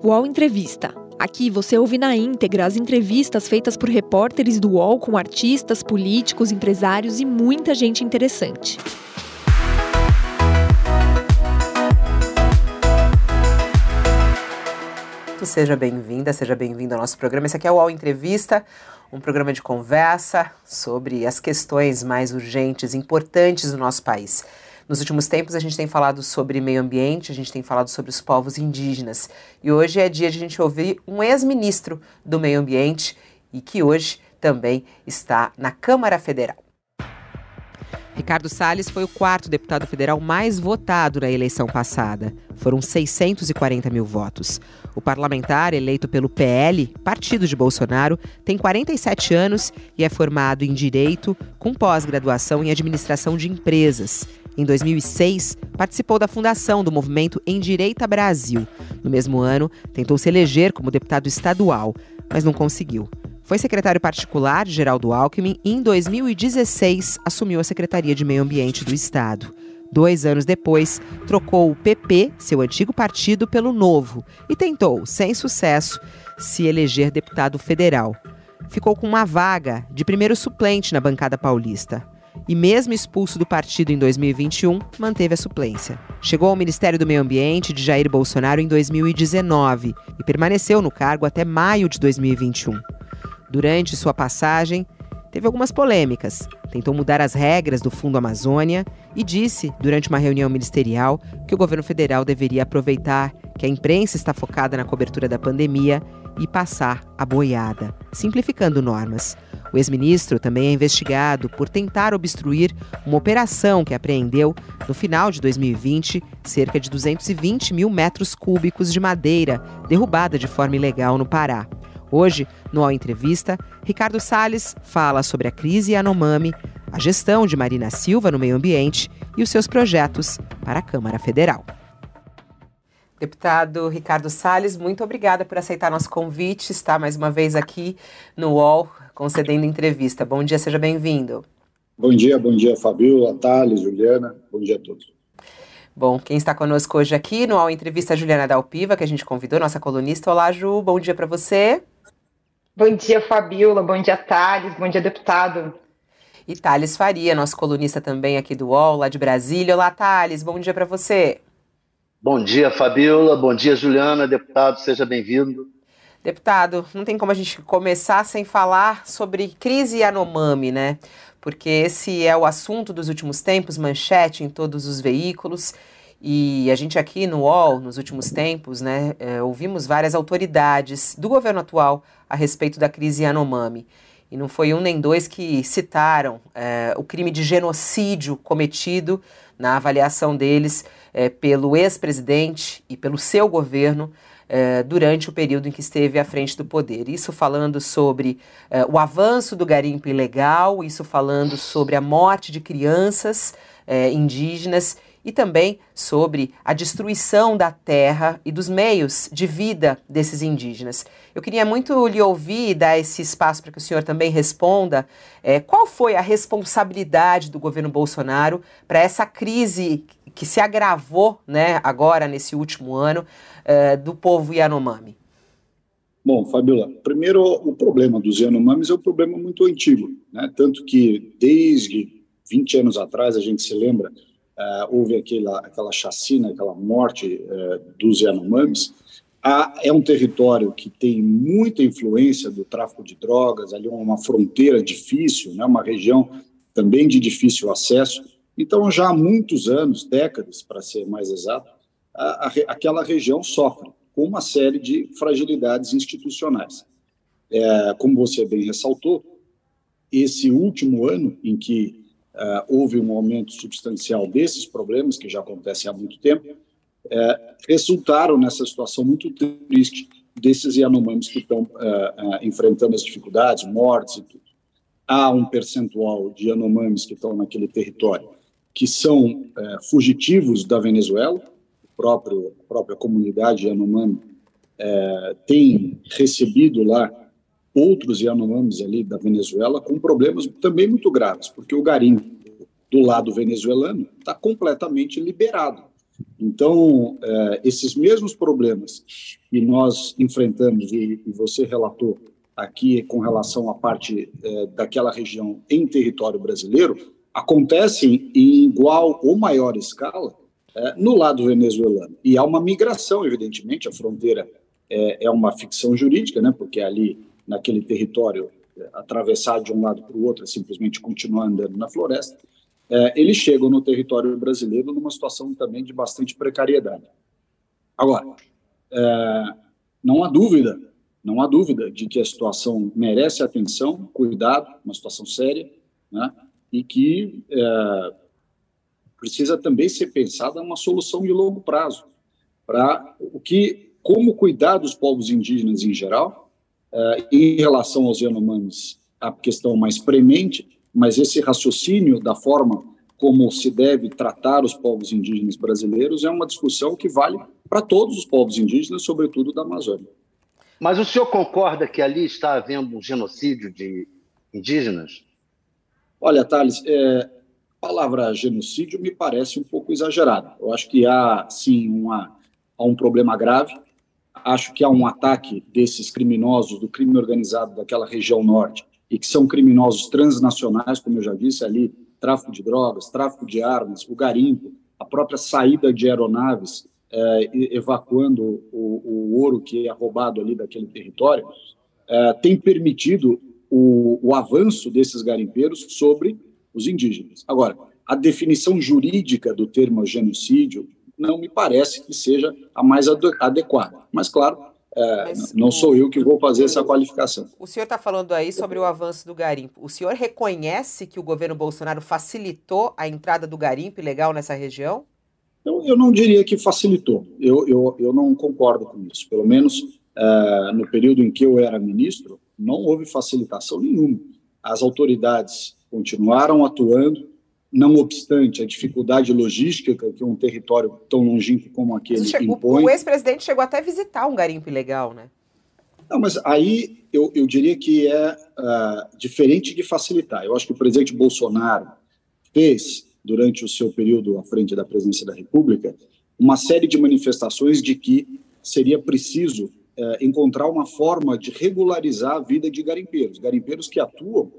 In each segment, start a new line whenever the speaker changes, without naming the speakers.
UOL Entrevista. Aqui você ouve na íntegra as entrevistas feitas por repórteres do UOL com artistas, políticos, empresários e muita gente interessante.
Seja bem-vinda, seja bem-vindo ao nosso programa. Esse aqui é o UOL Entrevista, um programa de conversa sobre as questões mais urgentes, importantes do nosso país. Nos últimos tempos, a gente tem falado sobre meio ambiente, a gente tem falado sobre os povos indígenas. E hoje é dia de a gente ouvir um ex-ministro do meio ambiente e que hoje também está na Câmara Federal. Ricardo Salles foi o quarto deputado federal mais votado na eleição passada. Foram 640 mil votos. O parlamentar, eleito pelo PL, partido de Bolsonaro, tem 47 anos e é formado em Direito, com pós-graduação em Administração de Empresas. Em 2006, participou da fundação do movimento Em Direita Brasil. No mesmo ano, tentou se eleger como deputado estadual, mas não conseguiu. Foi secretário particular de Geraldo Alckmin e, em 2016, assumiu a Secretaria de Meio Ambiente do Estado. Dois anos depois, trocou o PP, seu antigo partido, pelo Novo e tentou, sem sucesso, se eleger deputado federal. Ficou com uma vaga de primeiro suplente na bancada paulista e, mesmo expulso do partido em 2021, manteve a suplência. Chegou ao Ministério do Meio Ambiente de Jair Bolsonaro em 2019 e permaneceu no cargo até maio de 2021. Durante sua passagem, teve algumas polêmicas. Tentou mudar as regras do Fundo Amazônia e disse, durante uma reunião ministerial, que o governo federal deveria aproveitar que a imprensa está focada na cobertura da pandemia e passar a boiada, simplificando normas. O ex-ministro também é investigado por tentar obstruir uma operação que apreendeu, no final de 2020, cerca de 220 mil metros cúbicos de madeira derrubada de forma ilegal no Pará. Hoje, no All Entrevista, Ricardo Salles fala sobre a crise Yanomami, a gestão de Marina Silva no meio ambiente e os seus projetos para a Câmara Federal. Deputado Ricardo Salles, muito obrigada por aceitar nosso convite, está mais uma vez aqui no UOL concedendo entrevista. Bom dia, seja bem-vindo.
Bom dia, bom dia, Fabiola, Thales, Juliana, bom dia a todos.
Bom, quem está conosco hoje aqui no UOL Entrevista é a Juliana Dalpiva, que a gente convidou, nossa colunista. Olá, Ju, bom dia para você.
Bom dia, Fabiola, bom dia, Thales, bom dia, deputado.
E Thales Faria, nosso colunista também aqui do UOL, lá de Brasília. Olá, Thales, bom dia para você.
Bom dia, Fabiola. Bom dia, Juliana. Deputado, seja bem-vindo.
Deputado, não tem como a gente começar sem falar sobre crise Yanomami, né? Porque esse é o assunto dos últimos tempos, manchete em todos os veículos. E a gente aqui no UOL, nos últimos tempos, né, é, ouvimos várias autoridades do governo atual a respeito da crise Yanomami. E não foi um nem dois que citaram é, o crime de genocídio cometido na avaliação deles é, pelo ex-presidente e pelo seu governo é, durante o período em que esteve à frente do poder. Isso falando sobre o avanço do garimpo ilegal, isso falando sobre a morte de crianças indígenas e também sobre a destruição da terra e dos meios de vida desses indígenas. Eu queria muito lhe ouvir e dar esse espaço para que o senhor também responda. É, qual foi a responsabilidade do governo Bolsonaro para essa crise que se agravou né, agora, nesse último ano, é, do povo Yanomami?
Bom, Fabiola, primeiro o problema dos Yanomamis é um problema muito antigo, né? tanto que desde 20 anos atrás, a gente se lembra, uh, houve aquela, aquela chacina, aquela morte uh, dos Yanomamis. Ah, é um território que tem muita influência do tráfico de drogas, ali é uma fronteira difícil, né, uma região também de difícil acesso. Então, já há muitos anos, décadas, para ser mais exato, a, a, aquela região sofre com uma série de fragilidades institucionais. É, como você bem ressaltou, esse último ano em que uh, houve um aumento substancial desses problemas, que já acontecem há muito tempo, uh, resultaram nessa situação muito triste desses Yanomamis que estão uh, enfrentando as dificuldades, mortes e tudo. Há um percentual de Yanomamis que estão naquele território que são fugitivos da Venezuela, próprio, a própria comunidade Yanomami tem recebido lá outros Yanomamis ali da Venezuela com problemas também muito graves, porque o garimpo do lado venezuelano está completamente liberado. Então, é, esses mesmos problemas que nós enfrentamos e, e, você relatou aqui com relação à parte é, daquela região em território brasileiro, acontecem em igual ou maior escala é, no lado venezuelano. E há uma migração, evidentemente, a fronteira é uma ficção jurídica, né, porque ali, naquele território, é, atravessar de um lado para o outro é simplesmente continuar andando na floresta, é, eles chegam no território brasileiro numa situação também de bastante precariedade. Agora, é, não há dúvida, não há dúvida de que a situação merece atenção, cuidado, uma situação séria, né, e que precisa também ser pensada uma solução de longo prazo para o que, como cuidar dos povos indígenas em geral, é, em relação aos Yanomamis, a questão mais premente mas esse raciocínio da forma como se deve tratar os povos indígenas brasileiros é uma discussão que vale para todos os povos indígenas, sobretudo da Amazônia.
Mas o senhor concorda que ali está havendo um genocídio de indígenas?
Olha, Thales, é, a palavra genocídio me parece um pouco exagerada. Eu acho que há, sim, uma, há um problema grave. Acho que há um ataque desses criminosos, do crime organizado daquela região norte, e que são criminosos transnacionais, como eu já disse ali, tráfico de drogas, tráfico de armas, o garimpo, a própria saída de aeronaves é, evacuando o, o, ouro que é roubado ali daquele território, é, tem permitido o, o avanço desses garimpeiros sobre os indígenas. Agora, a definição jurídica do termo genocídio não me parece que seja a mais adequada. Mas, claro, é, não sou eu que vou fazer essa qualificação.
O senhor está falando aí sobre o avanço do garimpo. O senhor reconhece que o governo Bolsonaro facilitou a entrada do garimpo ilegal nessa região?
Eu, eu não diria que facilitou. Eu, eu, eu não concordo com isso. Pelo menos é, no período em que eu era ministro, não houve facilitação nenhuma. As autoridades continuaram atuando, não obstante a dificuldade logística que um território tão longínquo como aquele impõe.
O ex-presidente chegou até a visitar um garimpo ilegal, né?
Não, mas aí eu, eu diria que é uh, diferente de facilitar. Eu acho que o presidente Bolsonaro fez, durante o seu período à frente da presidência da República, uma série de manifestações de que seria preciso uh, encontrar uma forma de regularizar a vida de garimpeiros, garimpeiros que atuam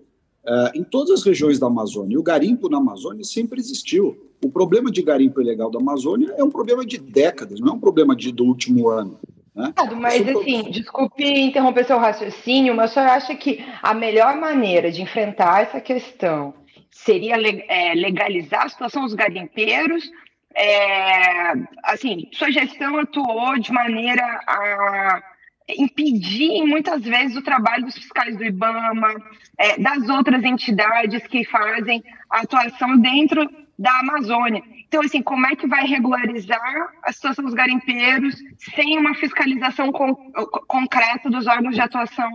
Uh, em todas as regiões da Amazônia. E o garimpo na Amazônia sempre existiu. O problema de garimpo ilegal da Amazônia é um problema de décadas, não é um problema de, do último ano. Né?
Mas, assim, desculpe interromper seu raciocínio, mas o senhor acha que a melhor maneira de enfrentar essa questão seria é, legalizar a situação dos garimpeiros? É, assim, sua gestão atuou de maneira a impedir muitas vezes o trabalho dos fiscais do IBAMA, é, das outras entidades que fazem a atuação dentro da Amazônia. Então, assim, como é que vai regularizar a situação dos garimpeiros sem uma fiscalização con concreta dos órgãos de atuação?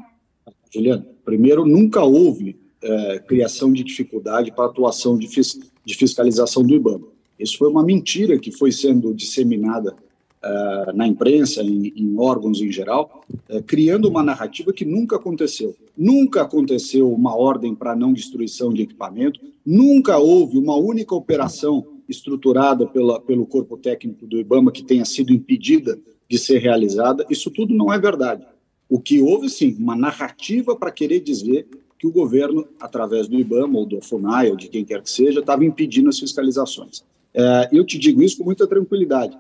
Juliana, primeiro, nunca houve é, criação de dificuldade para atuação de, fis de fiscalização do IBAMA. Isso foi uma mentira que foi sendo disseminada uh, na imprensa, em, em, órgãos em geral, uh, criando uma narrativa que nunca aconteceu. Nunca aconteceu uma ordem para não destruição de equipamento, nunca houve uma única operação estruturada pela, pelo corpo técnico do IBAMA que tenha sido impedida de ser realizada. Isso tudo não é verdade. O que houve, sim, uma narrativa para querer dizer que o governo, através do IBAMA ou do FUNAI ou de quem quer que seja, estava impedindo as fiscalizações. É, eu te digo isso com muita tranquilidade.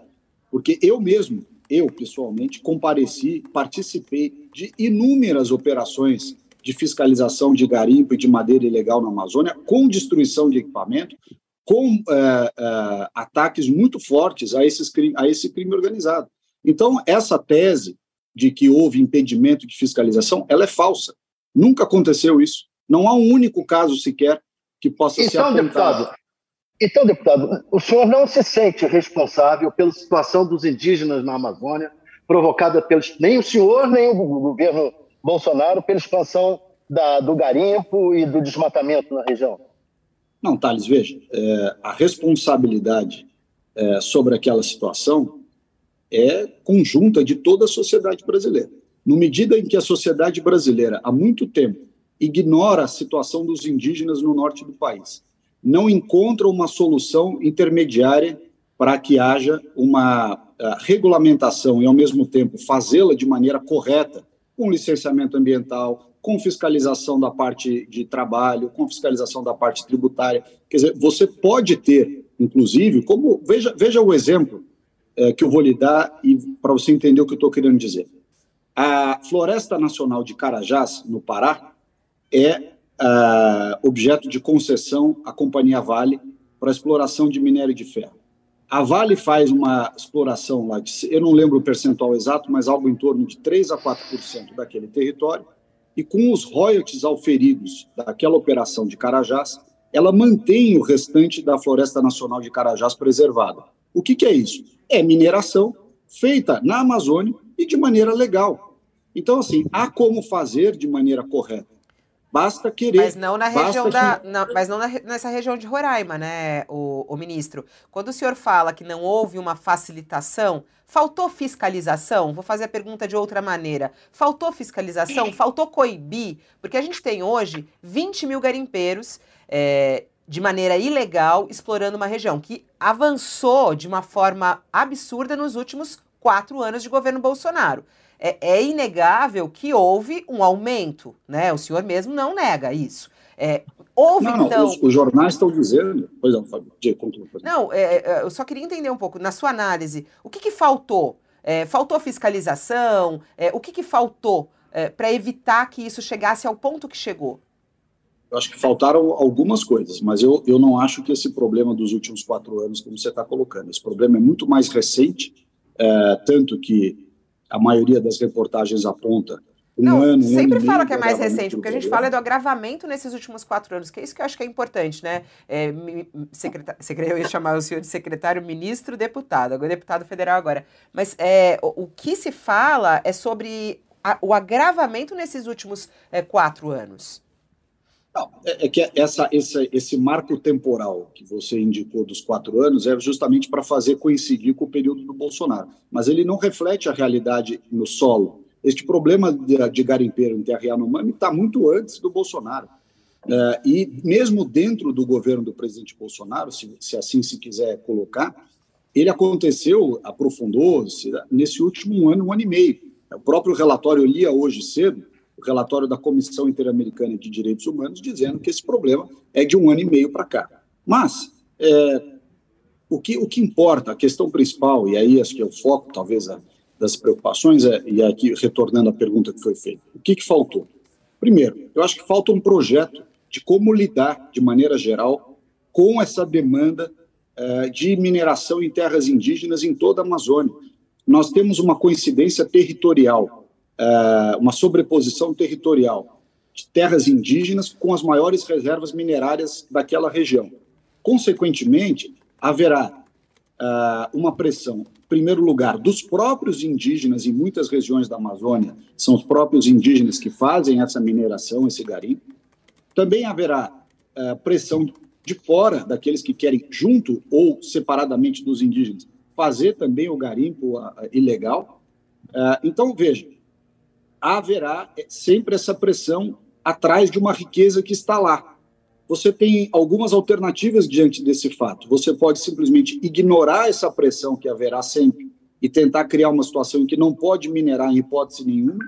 Porque eu mesmo, eu pessoalmente, compareci, participei de inúmeras operações de fiscalização de garimpo e de madeira ilegal na Amazônia, com destruição de equipamento, com é, é, ataques muito fortes a, esses, a esse crime organizado. Então, essa tese de que houve impedimento de fiscalização, ela é falsa. Nunca aconteceu isso. Não há um único caso sequer que possa então, ser apontado. Deputado,
então, deputado, o senhor não se sente responsável pela situação dos indígenas na Amazônia, provocada pelos, nem o senhor, nem o governo Bolsonaro, pela expansão da, do garimpo e do desmatamento na região?
Não, Thales, veja, é, a responsabilidade é, sobre aquela situação é conjunta de toda a sociedade brasileira. No medida em que a sociedade brasileira, há muito tempo, ignora a situação dos indígenas no norte do país, não encontra uma solução intermediária para que haja uma uh, regulamentação e, ao mesmo tempo, fazê-la de maneira correta, com licenciamento ambiental, com fiscalização da parte de trabalho, com fiscalização da parte tributária. Quer dizer, você pode ter, inclusive, como veja, veja o exemplo é, que eu vou lhe dar e para você entender o que eu estou querendo dizer. A Floresta Nacional de Carajás, no Pará, é uh, objeto de concessão à Companhia Vale para exploração de minério de ferro. A Vale faz uma exploração lá, de, eu não lembro o percentual exato, mas algo em torno de 3 a 4% daquele território, e com os royalties auferidos daquela operação de Carajás, ela mantém o restante da Floresta Nacional de Carajás preservada. O que, que é isso? É mineração feita na Amazônia e de maneira legal. Então, assim, há como fazer de maneira correta. Basta querer.
Mas não na região da. Não, mas não na, nessa região de Roraima, né, o, o ministro? Quando o senhor fala que não houve uma facilitação, faltou fiscalização? Vou fazer a pergunta de outra maneira. Faltou fiscalização? Faltou coibir? Porque a gente tem hoje 20 mil garimpeiros. É, de maneira ilegal, explorando uma região que avançou de uma forma absurda nos últimos quatro anos de governo Bolsonaro é, é inegável que houve um aumento, né? O senhor mesmo não nega isso. É, houve,
não,
então.
Os, os, jornais estão dizendo. Pois não, Fábio,
Não, é, é, eu só queria entender um pouco, na sua análise, o que, que faltou? É, faltou fiscalização? É, o que, que faltou é, para evitar que isso chegasse ao ponto que chegou?
Eu acho que faltaram algumas coisas, mas eu, eu não acho que esse problema dos últimos quatro anos, como você está colocando, esse problema é muito mais recente, tanto que a maioria das reportagens aponta um
não,
ano.
Sempre
um
fala que é mais recente, porque a gente fala é do agravamento nesses últimos quatro anos, que é isso que eu acho que é importante, né? É, secretário, eu ia chamar o senhor de secretário, ministro, deputado, agora deputado federal agora. Mas é, o, o que se fala é sobre a, o agravamento nesses últimos é, quatro anos.
Não, é, é que essa, esse, esse marco temporal que você indicou dos quatro anos é justamente para fazer coincidir com o período do Bolsonaro. Mas ele não reflete a realidade no solo. Este problema de, de garimpeiro em terra Yanomami está muito antes do Bolsonaro. É, e mesmo dentro do governo do presidente Bolsonaro, se, se assim se quiser colocar, ele aconteceu, aprofundou-se nesse último ano, um ano e meio. O próprio relatório eu lia hoje cedo, o relatório da Comissão Interamericana de Direitos Humanos dizendo que esse problema é de um ano e meio para cá. Mas é, o, que, o que importa, a questão principal, e aí acho que é o foco, talvez, das preocupações, é, e aqui retornando à pergunta que foi feita, o que, que faltou? Primeiro, eu acho que falta um projeto de como lidar, de maneira geral, com essa demanda é, de mineração em terras indígenas em toda a Amazônia. Nós temos uma coincidência territorial uh, uma sobreposição territorial de terras indígenas com as maiores reservas minerárias daquela região. Consequentemente, haverá uh, uma pressão, em primeiro lugar, dos próprios indígenas em muitas regiões da Amazônia, são os próprios indígenas que fazem essa mineração, esse garimpo. Também haverá uh, pressão de fora, daqueles que querem, junto ou separadamente dos indígenas, fazer também o garimpo uh, ilegal. então, veja, haverá sempre essa pressão atrás de uma riqueza que está lá. Você tem algumas alternativas diante desse fato. Você pode simplesmente ignorar essa pressão que haverá sempre e tentar criar uma situação em que não pode minerar em hipótese nenhuma,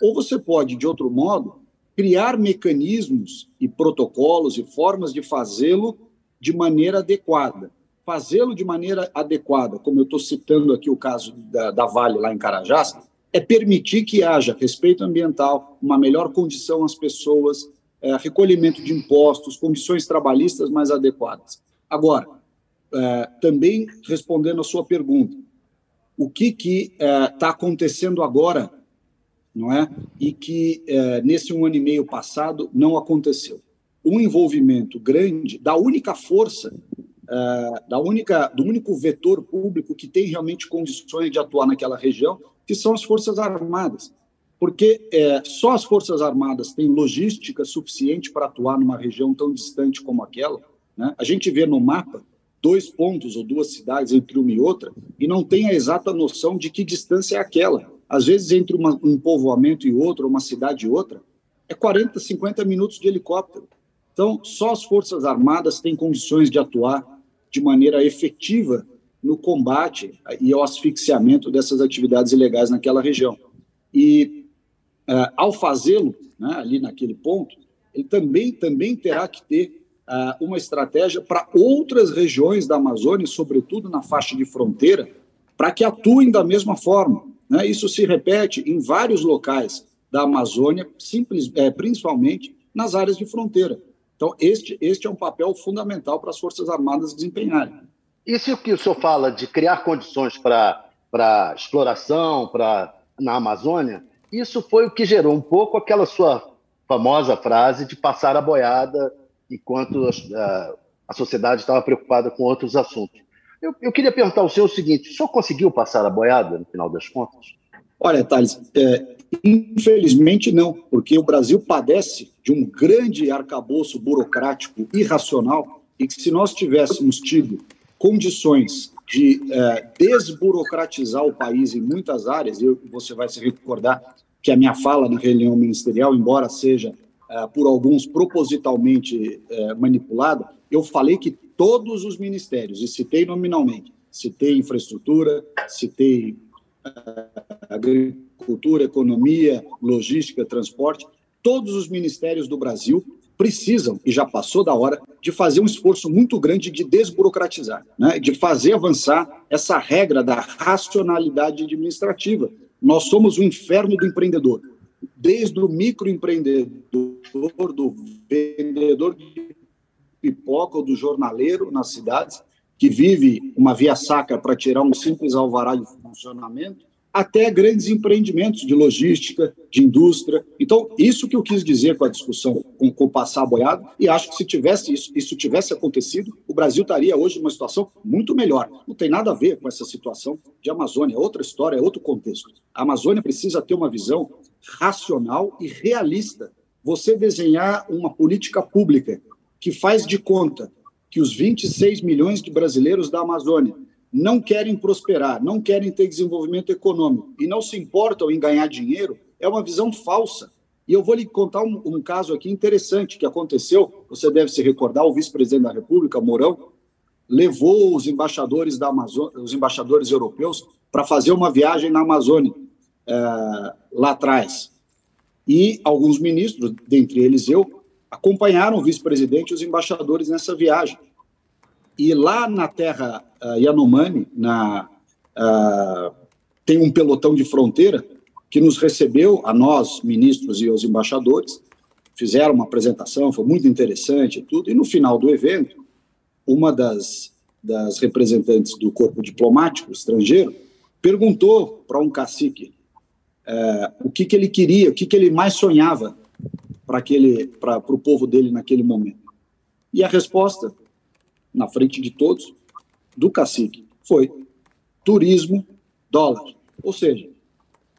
ou você pode, de outro modo, criar mecanismos e protocolos e formas de fazê-lo de maneira adequada. Fazê-lo de maneira adequada, como eu estou citando aqui o caso da, da Vale lá em Carajás, é permitir que haja respeito ambiental, uma melhor condição às pessoas, é, recolhimento de impostos, condições trabalhistas mais adequadas. Agora, é, também respondendo a sua pergunta, o que que está é, tá acontecendo agora, não é? E que é, nesse um ano e meio passado não aconteceu. Um envolvimento grande da única força, é, da única, do único vetor público que tem realmente condições de atuar naquela região, que são as Forças Armadas. Porque é, só as Forças Armadas têm logística suficiente para atuar numa região tão distante como aquela. Né? A gente vê no mapa dois pontos ou duas cidades entre uma e outra e não tem a exata noção de que distância é aquela. Às vezes, entre uma, um povoamento e outro, uma cidade e outra, é 40, 50 minutos de helicóptero. Então, só as Forças Armadas têm condições de atuar de maneira efetiva no combate e ao asfixiamento dessas atividades ilegais naquela região. E, uh, ao fazê-lo, né, ali naquele ponto, ele também, também terá que ter uh, uma estratégia para outras regiões da Amazônia, sobretudo na faixa de fronteira, para que atuem da mesma forma. Né? Isso se repete em vários locais da Amazônia, simples, é, principalmente nas áreas de fronteira. Então, este, este é um papel fundamental para as Forças Armadas desempenharem.
Isso que o senhor fala de criar condições para exploração pra, na Amazônia, isso foi o que gerou um pouco aquela sua famosa frase de passar a boiada enquanto a, a sociedade estava preocupada com outros assuntos. Eu, eu, queria perguntar ao senhor o seguinte: o senhor conseguiu passar a boiada, no final das contas?
Olha, Thales, é, infelizmente não, porque o Brasil padece de um grande arcabouço burocrático irracional e que, se nós tivéssemos tido condições de é, desburocratizar o país em muitas áreas, e você vai se recordar que a minha fala na reunião ministerial, embora seja é, por alguns propositalmente é, manipulada, eu falei que todos os ministérios, e citei nominalmente, citei infraestrutura, citei uh, agricultura, economia, logística, transporte, todos os ministérios do Brasil precisam, e já passou da hora, de fazer um esforço muito grande de desburocratizar, né? de fazer avançar essa regra da racionalidade administrativa. Nós somos o inferno do empreendedor, desde o microempreendedor, do vendedor de pipoca ou do jornaleiro nas cidades, que vive uma via sacra para tirar um simples alvará de funcionamento, até grandes empreendimentos de logística, de indústria. Então, isso que eu quis dizer com a discussão com, com o passar boiado, e acho que se tivesse isso, isso tivesse acontecido, o Brasil estaria hoje numa situação muito melhor. Não tem nada a ver com essa situação de Amazônia, é outra história, é outro contexto. A Amazônia precisa ter uma visão racional e realista. Você desenhar uma política pública que faz de conta que os 26 milhões de brasileiros da Amazônia não querem prosperar, não querem ter desenvolvimento econômico e não se importam em ganhar dinheiro, é uma visão falsa. E eu vou lhe contar um, um caso aqui interessante que aconteceu. Você deve se recordar: o vice-presidente da República, Mourão, levou os embaixadores da Amazônia, os embaixadores europeus, para fazer uma viagem na Amazônia é, lá atrás. E alguns ministros, dentre eles eu, acompanharam o vice-presidente e os embaixadores nessa viagem. E lá na terra uh, Yanomami, na, uh, tem um pelotão de fronteira que nos recebeu, a nós, ministros e os embaixadores, fizeram uma apresentação, foi muito interessante e tudo, e no final do evento, uma das, das representantes do corpo diplomático estrangeiro perguntou para um cacique uh, o que, que ele queria, o que, que ele mais sonhava para o povo dele naquele momento. E a resposta, na frente de todos, do cacique, foi turismo, dólar. Ou seja,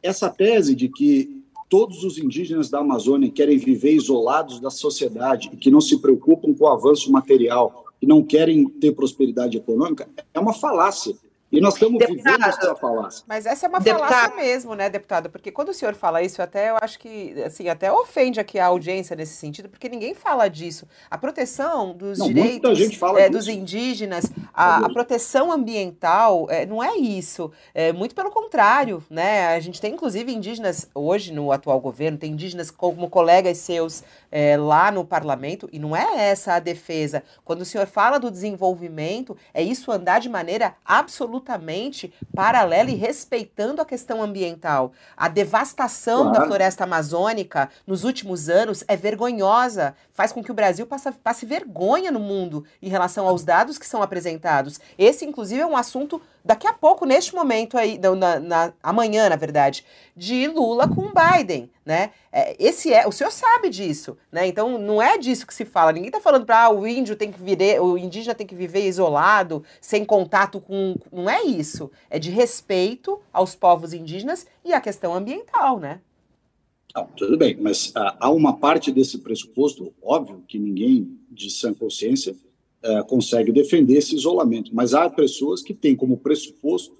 essa tese de que todos os indígenas da Amazônia querem viver isolados da sociedade e que não se preocupam com o avanço material e não querem ter prosperidade econômica é uma falácia. E nós estamos deputado, vivendo essa falácia.
Mas essa é uma deputado. falácia mesmo, né, deputado? Porque quando o senhor fala isso, até eu acho que, assim, até ofende aqui a audiência nesse sentido, porque ninguém fala disso. A proteção dos não, direitos é, dos indígenas, a, a proteção ambiental, é, não é isso. É, muito pelo contrário, né? A gente tem, inclusive, indígenas, hoje no atual governo, tem indígenas como colegas seus é, lá no parlamento, e não é essa a defesa. Quando o senhor fala do desenvolvimento, é isso andar de maneira absolutamente paralela e respeitando a questão ambiental. A devastação claro. da floresta amazônica nos últimos anos é vergonhosa, faz com que o Brasil passe, passe vergonha no mundo em relação aos dados que são apresentados. Esse, inclusive, é um assunto daqui a pouco, neste momento aí, na, na, amanhã, na verdade, de Lula com Biden, né? É, esse é, o senhor sabe disso, né? Então não é disso que se fala. Ninguém está falando para ah, o índio tem que viver, o indígena tem que viver isolado, sem contato com, não é isso. É de respeito aos povos indígenas e à questão ambiental, né?
Não, tudo bem, mas ah, há uma parte desse pressuposto, óbvio, que ninguém de sã consciência é, consegue defender esse isolamento. Mas há pessoas que têm como pressuposto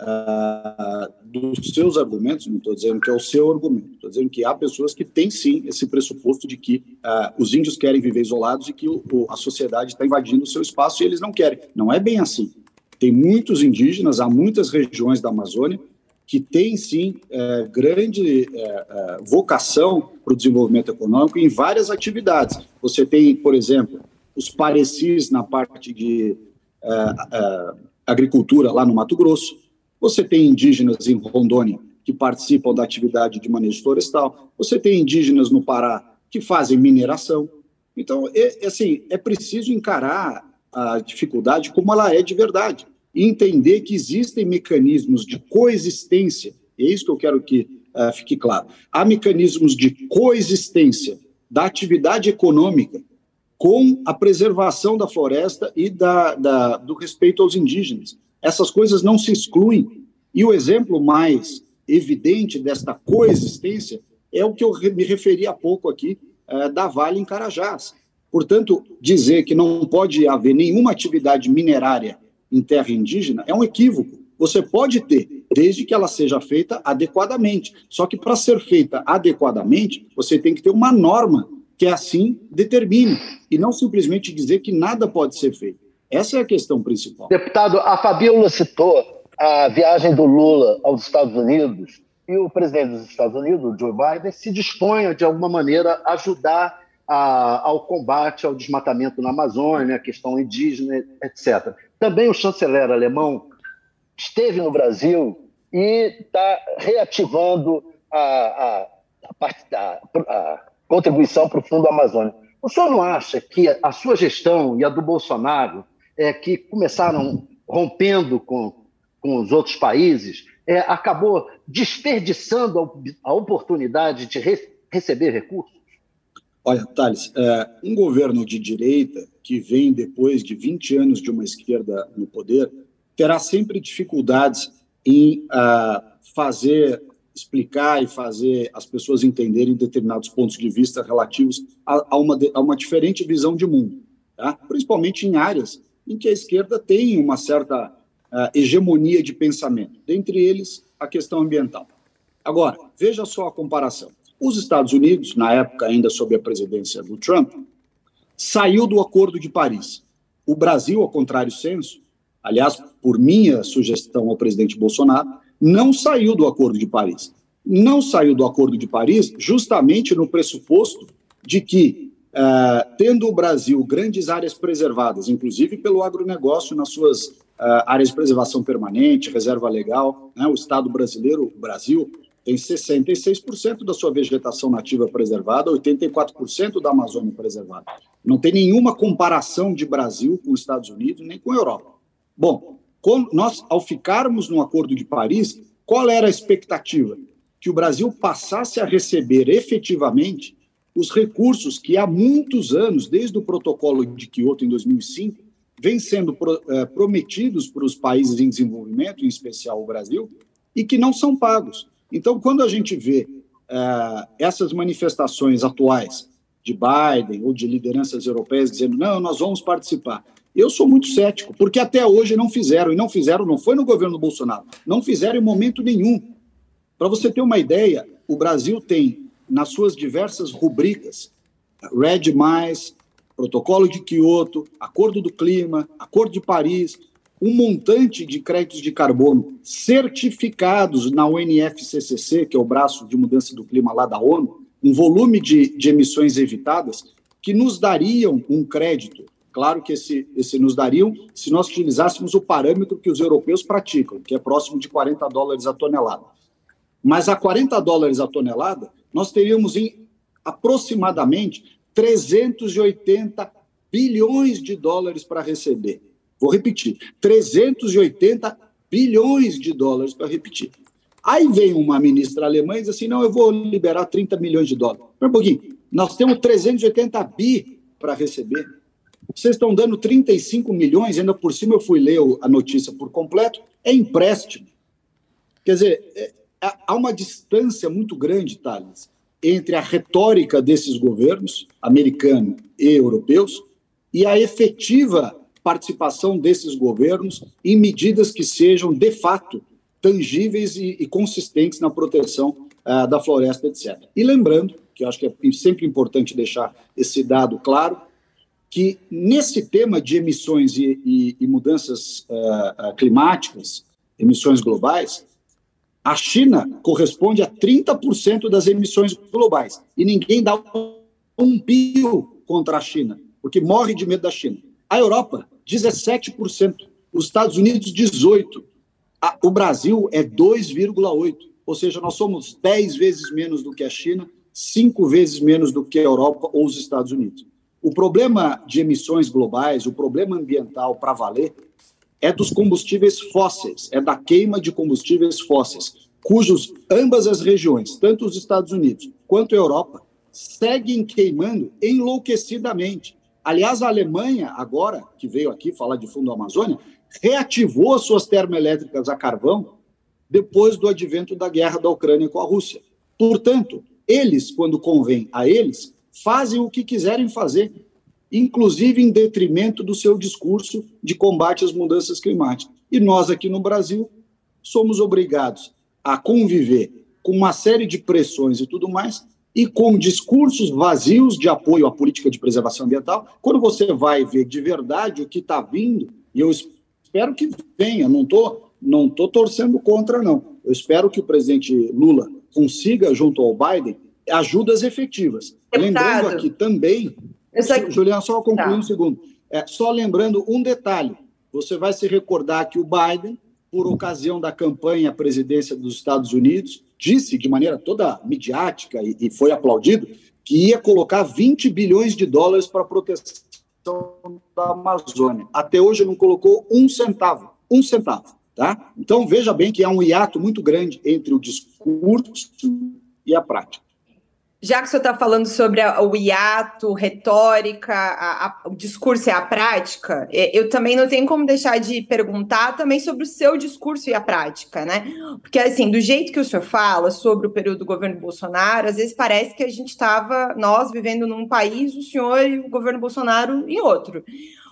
uh, dos seus argumentos, não estou dizendo que é o seu argumento, estou dizendo que há pessoas que têm sim esse pressuposto de que uh, os índios querem viver isolados e que o, a sociedade está invadindo o seu espaço e eles não querem. Não é bem assim. Tem muitos indígenas, há muitas regiões da Amazônia que têm, sim, é, grande é, é, vocação para o desenvolvimento econômico em várias atividades. Você tem, por exemplo, os parecis na parte de é, é, agricultura lá no Mato Grosso. Você tem indígenas em Rondônia que participam da atividade de manejo florestal. Você tem indígenas no Pará que fazem mineração. Então, é, assim, é preciso encarar a dificuldade como ela é de verdade e entender que existem mecanismos de coexistência, é isso que eu quero que uh, fique claro. Há mecanismos de coexistência da atividade econômica com a preservação da floresta e da, da, do respeito aos indígenas. Essas coisas não se excluem. E o exemplo mais evidente desta coexistência é o que eu me referi há pouco aqui, uh, da Vale em Carajás. Portanto, dizer que não pode haver nenhuma atividade minerária em terra indígena é um equívoco. Você pode ter, desde que ela seja feita adequadamente. Só que para ser feita adequadamente, você tem que ter uma norma que assim determine, e não simplesmente dizer que nada pode ser feito. Essa é a questão principal.
Deputado, a Fabiola citou a viagem do Lula aos Estados Unidos e o presidente dos Estados Unidos, Joe Biden, se dispõe, de alguma maneira, a ajudar a, ao combate ao desmatamento na Amazônia, a questão indígena, etc. Também o chanceler alemão esteve no Brasil e está reativando a, a, a, a contribuição para o Fundo Amazônia. O senhor não acha que a sua gestão e a do Bolsonaro, é, que começaram rompendo com, com os outros países, é, acabou desperdiçando a, oportunidade de re, receber recursos?
Olha, Thales, é, um governo de direita que vem depois de 20 anos de uma esquerda no poder terá sempre dificuldades em uh, fazer, explicar e fazer as pessoas entenderem determinados pontos de vista relativos a, a, uma, a uma diferente visão de mundo, tá? principalmente em áreas em que a esquerda tem uma certa uh, hegemonia de pensamento, dentre eles a questão ambiental. Agora, veja só a comparação. Os Estados Unidos, na época ainda sob a presidência do Trump, saiu do Acordo de Paris. O Brasil, ao contrário senso, aliás, por minha sugestão ao presidente Bolsonaro, não saiu do Acordo de Paris. Não saiu do Acordo de Paris justamente no pressuposto de que, uh, tendo o Brasil grandes áreas preservadas, inclusive pelo agronegócio nas suas uh, áreas de preservação permanente, reserva legal, né, o Estado brasileiro, o Brasil, tem 66% da sua vegetação nativa preservada, 84% da Amazônia preservada. Não tem nenhuma comparação de Brasil com os Estados Unidos nem com a Europa. Bom, nós, ao ficarmos no Acordo de Paris, qual era a expectativa? Que o Brasil passasse a receber efetivamente os recursos que há muitos anos, desde o protocolo de Kyoto em 2005, vêm sendo pro, eh, prometidos para os países em desenvolvimento, em especial o Brasil, e que não são pagos. Então, quando a gente vê uh, essas manifestações atuais de Biden ou de lideranças europeias dizendo não, nós vamos participar, eu sou muito cético, porque até hoje não fizeram, e não fizeram, não foi no governo do Bolsonaro, não fizeram em momento nenhum. Para você ter uma ideia, o Brasil tem, nas suas diversas rubricas, RED, Protocolo de Quioto, Acordo do Clima, Acordo de Paris, um montante de créditos de carbono certificados na UNFCCC, que é o braço de mudança do clima lá da ONU, um volume de, de emissões evitadas que nos dariam um crédito. Claro que esse, esse nos dariam se nós utilizássemos o parâmetro que os europeus praticam, que é próximo de 40 dólares a tonelada. Mas a 40 dólares a tonelada, nós teríamos em aproximadamente 380 bilhões de dólares para receber. Vou repetir: 380 bilhões de dólares para repetir. Aí vem uma ministra alemã e diz assim: não, eu vou liberar 30 milhões de dólares. Espera um pouquinho, nós temos 380 bi para receber. Vocês estão dando 35 milhões, ainda por cima eu fui ler a notícia por completo, é empréstimo. Quer dizer, é, é, há uma distância muito grande, Thales, entre a retórica desses governos, americano e europeus, e a efetiva participação desses governos em medidas que sejam, de fato, tangíveis e, e consistentes na proteção uh, da floresta, etc. E lembrando, que eu acho que é sempre importante deixar esse dado claro, que nesse tema de emissões e, e, e mudanças uh, climáticas, emissões globais, a China corresponde a 30% das emissões globais. E ninguém dá um pio contra a China, porque morre de medo da China. A Europa, 17%. Os Estados Unidos, 18%. o Brasil é 2,8%. Ou seja, nós somos 10 vezes menos do que a China, 5 vezes menos do que a Europa ou os Estados Unidos. O problema de emissões globais, o problema ambiental para valer, é dos combustíveis fósseis, é da queima de combustíveis fósseis, cujos ambas as regiões, tanto os Estados Unidos quanto a Europa, seguem queimando enlouquecidamente. Aliás, a Alemanha, agora, que veio aqui falar de fundo Amazônia, reativou as suas termoelétricas a carvão depois do advento da guerra da Ucrânia com a Rússia. Portanto, eles, quando convém a eles, fazem o que quiserem fazer, inclusive em detrimento do seu discurso de combate às mudanças climáticas. E nós, aqui no Brasil, somos obrigados a conviver com uma série de pressões e tudo mais, e com discursos vazios de apoio à política de preservação ambiental, quando você vai ver de verdade o que está vindo, e eu espero que venha, não estou não tô torcendo contra, não. Eu espero que o presidente Lula consiga, junto ao Biden, ajudas efetivas. Deputado, lembrando aqui também, aqui... Juliana, só concluir tá. um segundo, é, só lembrando um detalhe, você vai se recordar que o Biden, por ocasião da campanha à presidência dos Estados Unidos, disse de maneira toda midiática e, e foi aplaudido que ia colocar 20 bilhões de dólares para a proteção da Amazônia. Até hoje não colocou um centavo, um centavo, tá? Então veja bem que há um hiato muito grande entre o discurso e a prática
já que senhor está falando sobre a, o hiato, retórica, a, a, o discurso e a prática, é, eu também não tenho como deixar de perguntar também sobre o seu discurso e a prática, né? Porque, assim, do jeito que o senhor fala sobre o período do governo Bolsonaro, às vezes parece que a gente estava, nós vivendo num país, o senhor e o governo Bolsonaro em outro.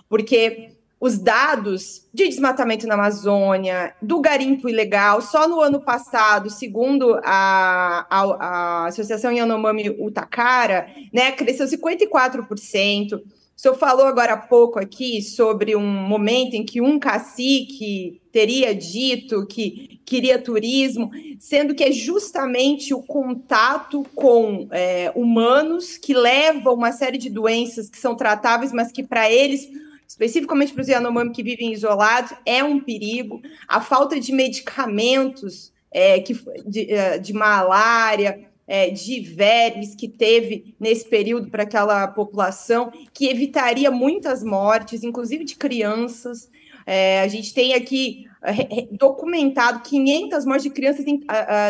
Porque os dados de desmatamento na Amazônia, do garimpo ilegal, só no ano passado, segundo a, a, a Associação Yanomami Utakara, né, cresceu 54%. O senhor falou agora há pouco aqui sobre um momento em que um cacique teria dito que queria turismo, sendo que é justamente o contato com é, humanos que leva uma série de doenças que são tratáveis, mas que para eles especificamente para os Yanomami que vivem isolados, é um perigo. A falta de medicamentos é, que, de, é, de malária, é, de vermes que teve nesse período para aquela população, que evitaria muitas mortes, inclusive de crianças. É, a gente tem aqui é, documentado 500 mortes de crianças,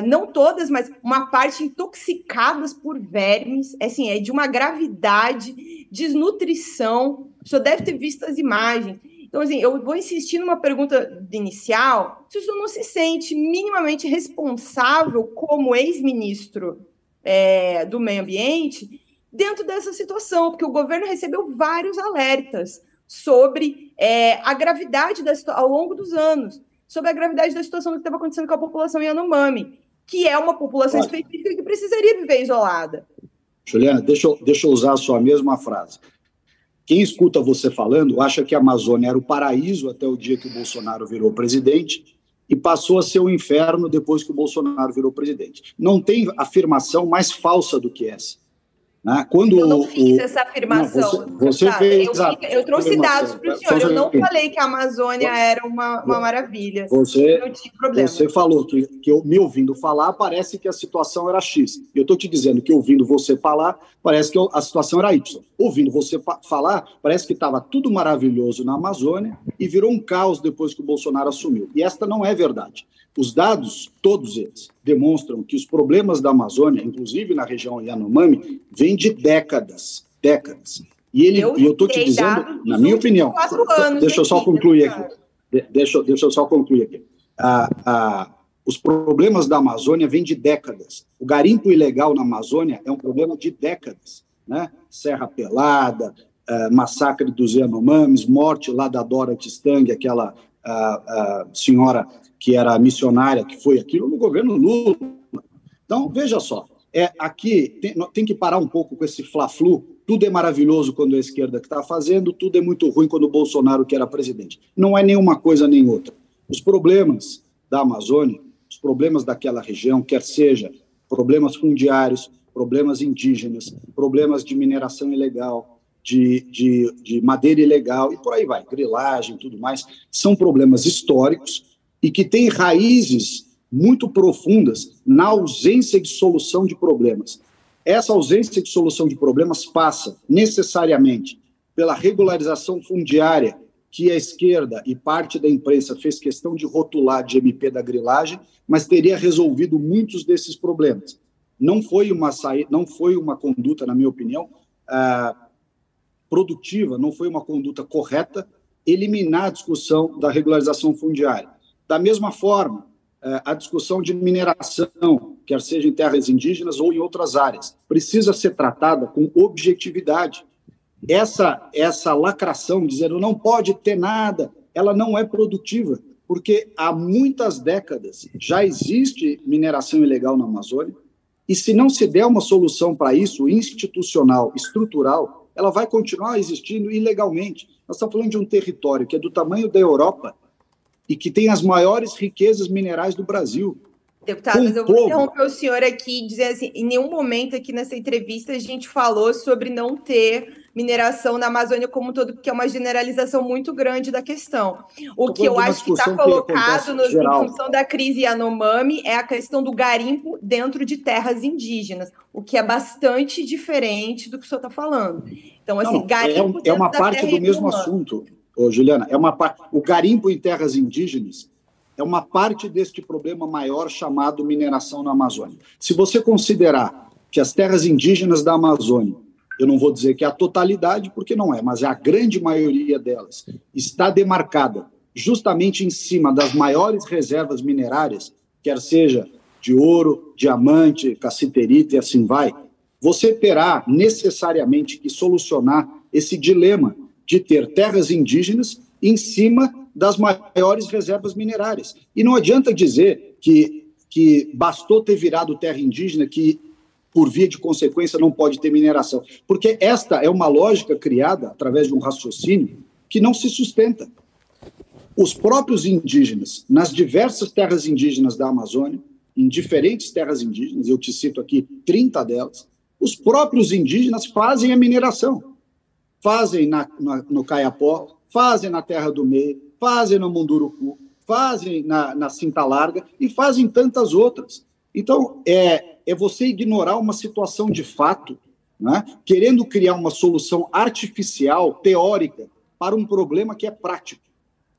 não todas, mas uma parte intoxicadas por vermes, é, assim, é de uma gravidade, desnutrição. O senhor deve ter visto as imagens. Então, assim, eu vou insistir numa pergunta inicial: se o senhor não se sente minimamente responsável como ex-ministro é, do meio ambiente dentro dessa situação, porque o governo recebeu vários alertas sobre é, a gravidade da ao longo dos anos, sobre a gravidade da situação que estava acontecendo com a população Yanomami, que é uma população Olha, específica que precisaria viver isolada.
Juliana, deixa eu, deixa eu usar a sua mesma frase. Quem escuta você falando acha que a Amazônia era o paraíso até o dia que o Bolsonaro virou presidente e passou a ser o inferno depois que o Bolsonaro virou presidente. Não tem afirmação mais falsa do que essa.
Né? Quando eu não fiz o, essa afirmação. Não, você, você fez, eu, exato, eu trouxe dados para o senhor. Eu não falei que a Amazônia era uma, uma maravilha.
Você, você falou que, que eu, me ouvindo falar, parece que a situação era X. Eu estou te dizendo que ouvindo você falar, parece que eu, a situação era Y. Ouvindo você falar, parece que estava tudo maravilhoso na Amazônia e virou um caos depois que o Bolsonaro assumiu. E esta não é verdade. Os dados, todos eles, demonstram que os problemas da Amazônia, inclusive na região Yanomami, vêm de décadas, décadas. E ele, eu, eu estou te dizendo, na minha opinião, deixa eu só concluir aqui. Deixa, deixa eu só concluir aqui. Ah, ah, os problemas da Amazônia vêm de décadas. O garimpo ilegal na Amazônia é um problema de décadas. Né? Serra Pelada, ah, massacre dos Yanomamis, morte lá da Dora Tistang, aquela ah, ah, senhora que era missionária, que foi aquilo no governo Lula. Então, veja só, é aqui tem, tem que parar um pouco com esse fla-flu. Tudo é maravilhoso quando é a esquerda que está fazendo, tudo é muito ruim quando o Bolsonaro que era presidente. Não é nenhuma coisa nem outra. Os problemas da Amazônia, os problemas daquela região, quer seja problemas fundiários, problemas indígenas, problemas de mineração ilegal, de, de, de madeira ilegal e por aí vai, grilagem tudo mais, são problemas históricos e que têm raízes muito profundas na ausência de solução de problemas. Essa ausência de solução de problemas passa necessariamente pela regularização fundiária que a esquerda e parte da imprensa fez questão de rotular de MP da grilagem, mas teria resolvido muitos desses problemas. Não foi uma saída, não foi uma conduta, na minha opinião, ah, produtiva, não foi uma conduta correta eliminar a discussão da regularização fundiária. Da mesma forma, eh, a discussão de mineração, quer seja em terras indígenas ou em outras áreas, precisa ser tratada com objetividade. Essa, essa lacração, dizendo não pode ter nada, ela não é produtiva, porque há muitas décadas já existe mineração ilegal na Amazônia, e se não se der uma solução para isso, institucional, estrutural, ela vai continuar existindo ilegalmente. Nós estamos falando de um território que é do tamanho da Europa, e que tem as maiores riquezas minerais do Brasil.
Deputado, mas eu vou interromper o senhor aqui, dizer assim, em nenhum momento aqui nessa entrevista a gente falou sobre não ter mineração na Amazônia como um todo, porque é uma generalização muito grande da questão. O que eu acho que está colocado no, em função da crise Yanomami é a questão do garimpo dentro de terras indígenas, o que é bastante diferente do que o senhor está falando.
Então, assim, não, garimpo é, é uma parte do mesmo assunto ô, Juliana, é uma o garimpo em terras indígenas é uma parte deste problema maior chamado mineração na Amazônia. Se você considerar que as terras indígenas da Amazônia, eu não vou dizer que é a totalidade, porque não é, mas é a grande maioria delas, está demarcada justamente em cima das maiores reservas minerárias, quer seja de ouro, diamante, cassiterita e assim vai, você terá necessariamente que solucionar esse dilema de ter terras indígenas em cima das maiores reservas minerárias. E não adianta dizer que, que bastou ter virado terra indígena que, por via de consequência, não pode ter mineração. Porque esta é uma lógica criada através de um raciocínio que não se sustenta. Os próprios indígenas, nas diversas terras indígenas da Amazônia, em diferentes terras indígenas, eu te cito aqui 30 delas, os próprios indígenas fazem a mineração fazem na, na, no Caiapó, fazem na Terra do Meio, fazem no Munduruku, fazem na, na Cinta Larga e fazem tantas outras. Então, é, é você ignorar uma situação de fato, né, querendo criar uma solução artificial, teórica, para um problema que é prático.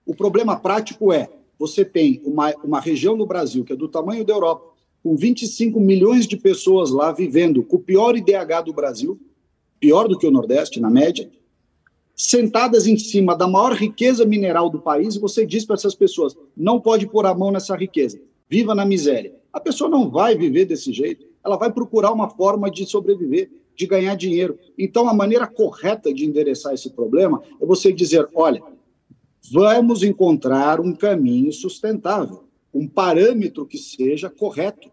O problema prático é: você tem uma, uma região no Brasil que é do tamanho da Europa, com 25 milhões de pessoas lá vivendo com o pior IDH do Brasil, pior do que o Nordeste, na média, sentadas em cima da maior riqueza mineral do país, e você diz para essas pessoas: não pode pôr a mão nessa riqueza, viva na miséria. A pessoa não vai viver desse jeito, ela vai procurar uma forma de sobreviver, de ganhar dinheiro. Então, a maneira correta de endereçar esse problema é você dizer: olha, vamos encontrar um caminho sustentável, um parâmetro que seja correto,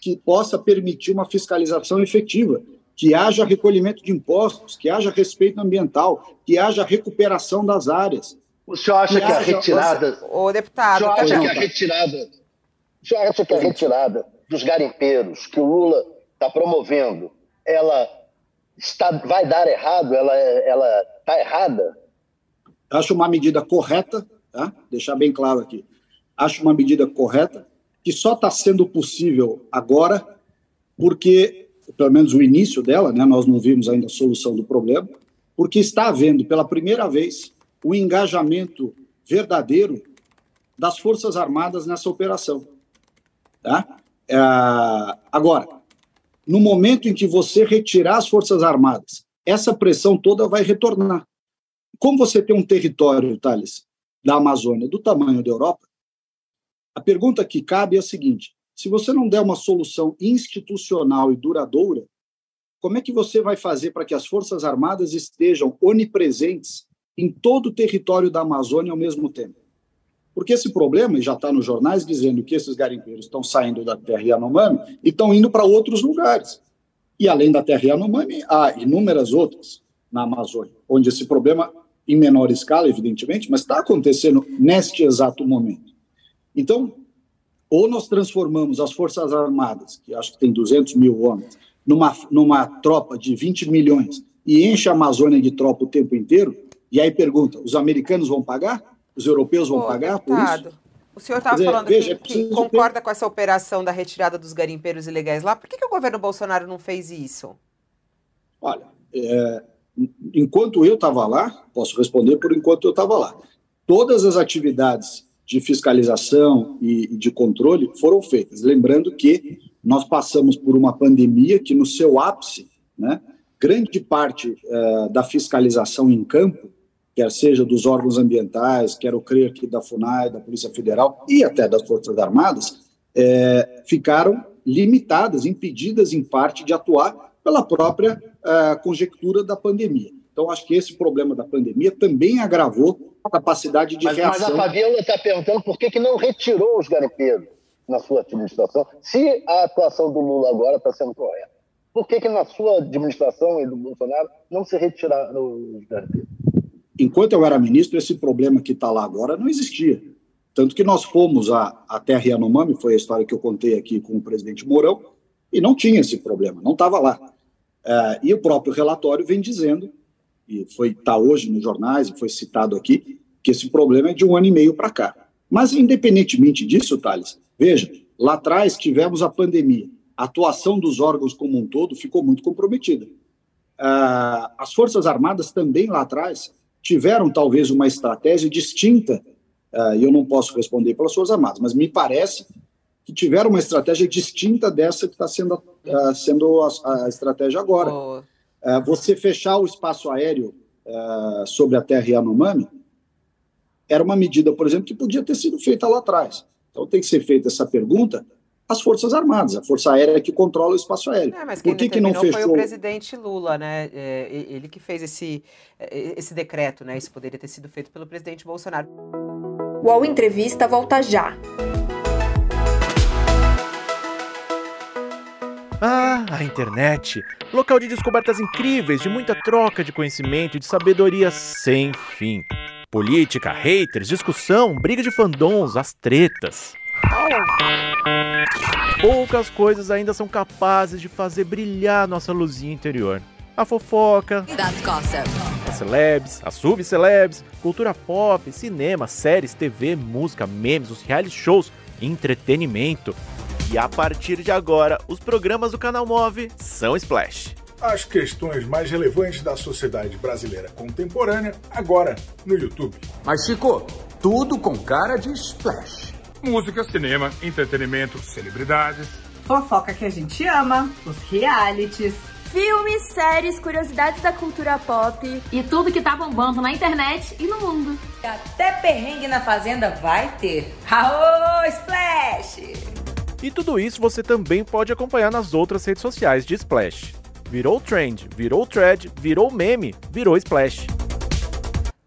que possa permitir uma fiscalização efetiva que haja recolhimento de impostos, que haja respeito ambiental, que haja recuperação das áreas.
O senhor acha que, que a retirada.
O, o deputado.
O senhor acha que a retirada. Senhor acha que a retirada dos garimpeiros que o Lula está promovendo, ela está, vai dar errado? Ela ela está errada?
Acho uma medida correta, tá? deixar bem claro aqui. Acho uma medida correta, que só está sendo possível agora porque pelo menos o início dela, né, nós não vimos ainda a solução do problema, porque está havendo pela primeira vez o engajamento verdadeiro das Forças Armadas nessa operação. Tá? É, agora, no momento em que você retirar as Forças Armadas, essa pressão toda vai retornar. Como você tem um território, Thales, da Amazônia do tamanho da Europa, a pergunta que cabe é a seguinte: se você não der uma solução institucional e duradoura, como é que você vai fazer para que as Forças Armadas estejam onipresentes em todo o território da Amazônia ao mesmo tempo? Porque esse problema já está nos jornais dizendo que esses garimpeiros estão saindo da terra Yanomami e estão indo para outros lugares. E além da terra Yanomami, há inúmeras outras na Amazônia, onde esse problema, em menor escala, evidentemente, mas está acontecendo neste exato momento. Então, ou nós transformamos as Forças Armadas, que acho que tem 200 mil homens, numa, numa tropa de 20 milhões e enche a Amazônia de tropa o tempo inteiro, e aí pergunta: os americanos vão pagar? Os europeus vão Pô, pagar deputado, por isso?
O senhor estava falando veja, que, que concorda ter... com essa operação da retirada dos garimpeiros ilegais lá. Por que, que o governo Bolsonaro não fez isso?
Olha, é, enquanto eu estava lá, posso responder por enquanto eu estava lá, todas as atividades de fiscalização e de controle foram feitas. Lembrando que nós passamos por uma pandemia que, no seu ápice, né, grande parte uh, da fiscalização em campo, quer seja dos órgãos ambientais, quer eu creio aqui da FUNAI, da Polícia Federal e até das Forças Armadas, é, ficaram limitadas, impedidas em parte de atuar pela própria uh, conjectura da pandemia. Então, acho que esse problema da pandemia também agravou a capacidade de
mas,
reação.
Mas a Fabiola está perguntando por que, que não retirou os garimpeiros na sua administração, se a atuação do Lula agora está sendo correta. Por que, que na sua administração e do Bolsonaro não se retiraram os garimpeiros?
Enquanto eu era ministro, esse problema que está lá agora não existia. Tanto que nós fomos à, à Terra Yanomami, foi a história que eu contei aqui com o presidente Mourão, e não tinha esse problema, não estava lá. É, e o próprio relatório vem dizendo e foi está hoje nos jornais e foi citado aqui, que esse problema é de um ano e meio para cá. Mas, independentemente disso, Thales, veja, lá atrás tivemos a pandemia, a atuação dos órgãos como um todo ficou muito comprometida. Ah, as Forças Armadas também lá atrás tiveram talvez uma estratégia distinta, ah, e eu não posso responder pelas Forças Armadas, mas me parece que tiveram uma estratégia distinta dessa que está sendo, ah, sendo a, a, estratégia agora. Oh é, você fechar o espaço aéreo é, sobre a terra Yanomami era uma medida, por exemplo, que podia ter sido feita lá atrás. Então tem que ser feita essa pergunta às Forças Armadas, a Força Aérea que controla o espaço aéreo.
É, mas quem Por que, que não fechou? foi o presidente Lula, né? É, ele que fez esse, esse decreto, né? Isso poderia ter sido feito pelo presidente Bolsonaro.
O All Entrevista volta já.
Ah, a internet! Local de descobertas incríveis, de muita troca de conhecimento e de sabedoria sem fim. Política, haters, discussão, briga de fandons, as tretas. Poucas coisas ainda são capazes de fazer brilhar nossa luzinha interior. A fofoca, as celebs, as subcelebs, cultura pop, cinema, séries, TV, música, memes, os reality shows, entretenimento. E a partir de agora, os programas do canal Move são Splash.
As questões mais relevantes da sociedade brasileira contemporânea, agora no YouTube.
Mas Chico, tudo com cara de Splash.
Música, cinema, entretenimento, celebridades.
Fofoca que a gente ama, os realities.
Filmes, séries, curiosidades da cultura pop.
E tudo que tá bombando na internet e no mundo.
Até perrengue na fazenda vai ter. Aô, Splash!
E tudo isso você também pode acompanhar nas outras redes sociais de Splash. Virou trend, virou thread, virou meme, virou Splash.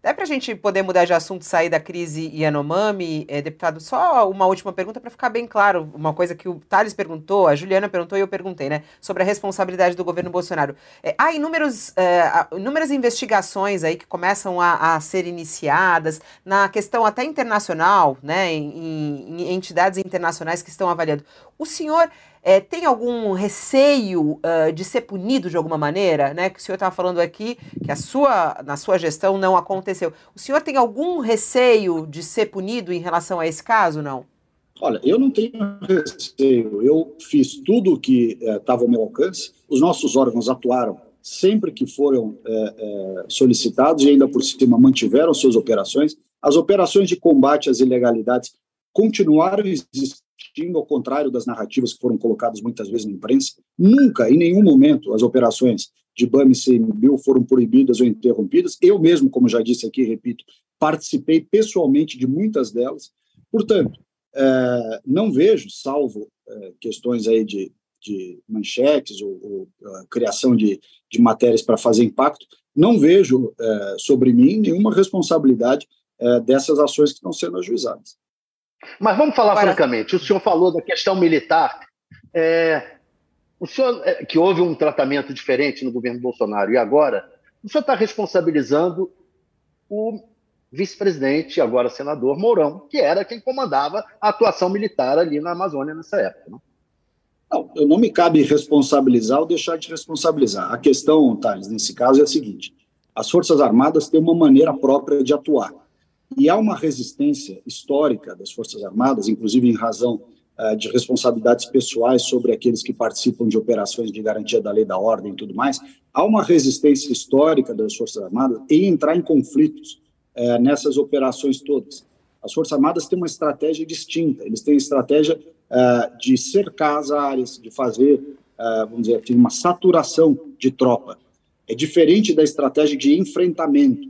É para a gente poder mudar de assunto, sair da crise Yanomami, é, deputado, só uma última pergunta para ficar bem claro, uma coisa que o Thales perguntou, a Juliana perguntou e eu perguntei, né, sobre a responsabilidade do governo Bolsonaro. É, há inúmeros, é, inúmeras investigações aí que começam a, a, ser iniciadas na questão até internacional, né, em, em entidades internacionais que estão avaliando. O senhor é, tem algum receio uh, de ser punido de alguma maneira, né? Que o senhor estava falando aqui que a sua, na sua gestão não aconteceu. O senhor tem algum receio de ser punido em relação a esse caso, não?
Olha, eu não tenho receio. Eu fiz tudo o que estava eh, ao meu alcance. Os nossos órgãos atuaram sempre que foram eh, eh, solicitados e ainda por cima mantiveram suas operações. As operações de combate às ilegalidades continuaram existindo ao contrário das narrativas que foram colocadas muitas vezes na imprensa. Nunca, em nenhum momento, as operações de BAM e CMBio foram proibidas ou interrompidas. Eu mesmo, como já disse aqui, repito, participei pessoalmente de muitas delas. Portanto, é, não vejo, salvo é, questões aí de, de manchetes ou, ou criação de, de matérias para fazer impacto, não vejo é, sobre mim nenhuma responsabilidade é, dessas ações que estão sendo ajuizadas.
Mas vamos falar Agora... francamente. O senhor falou da questão militar. É, o senhor, é, que houve um tratamento diferente no governo Bolsonaro e agora, o senhor está responsabilizando o vice-presidente, agora senador Mourão, que era quem comandava a atuação militar ali na Amazônia nessa época. Não?
Não, eu não me cabe responsabilizar ou deixar de responsabilizar. A questão, Thales, nesse caso é a seguinte: as Forças Armadas têm uma maneira própria de atuar. E há uma resistência histórica das Forças Armadas, inclusive em razão uh, de responsabilidades pessoais sobre aqueles que participam de operações de garantia da lei da ordem e tudo mais. Há uma resistência histórica das Forças Armadas em entrar em conflitos uh, nessas operações todas. As Forças Armadas têm uma estratégia distinta, eles têm estratégia uh, de cercar as áreas, de fazer, vamos dizer assim, uma saturação de tropa. É diferente da estratégia de enfrentamento.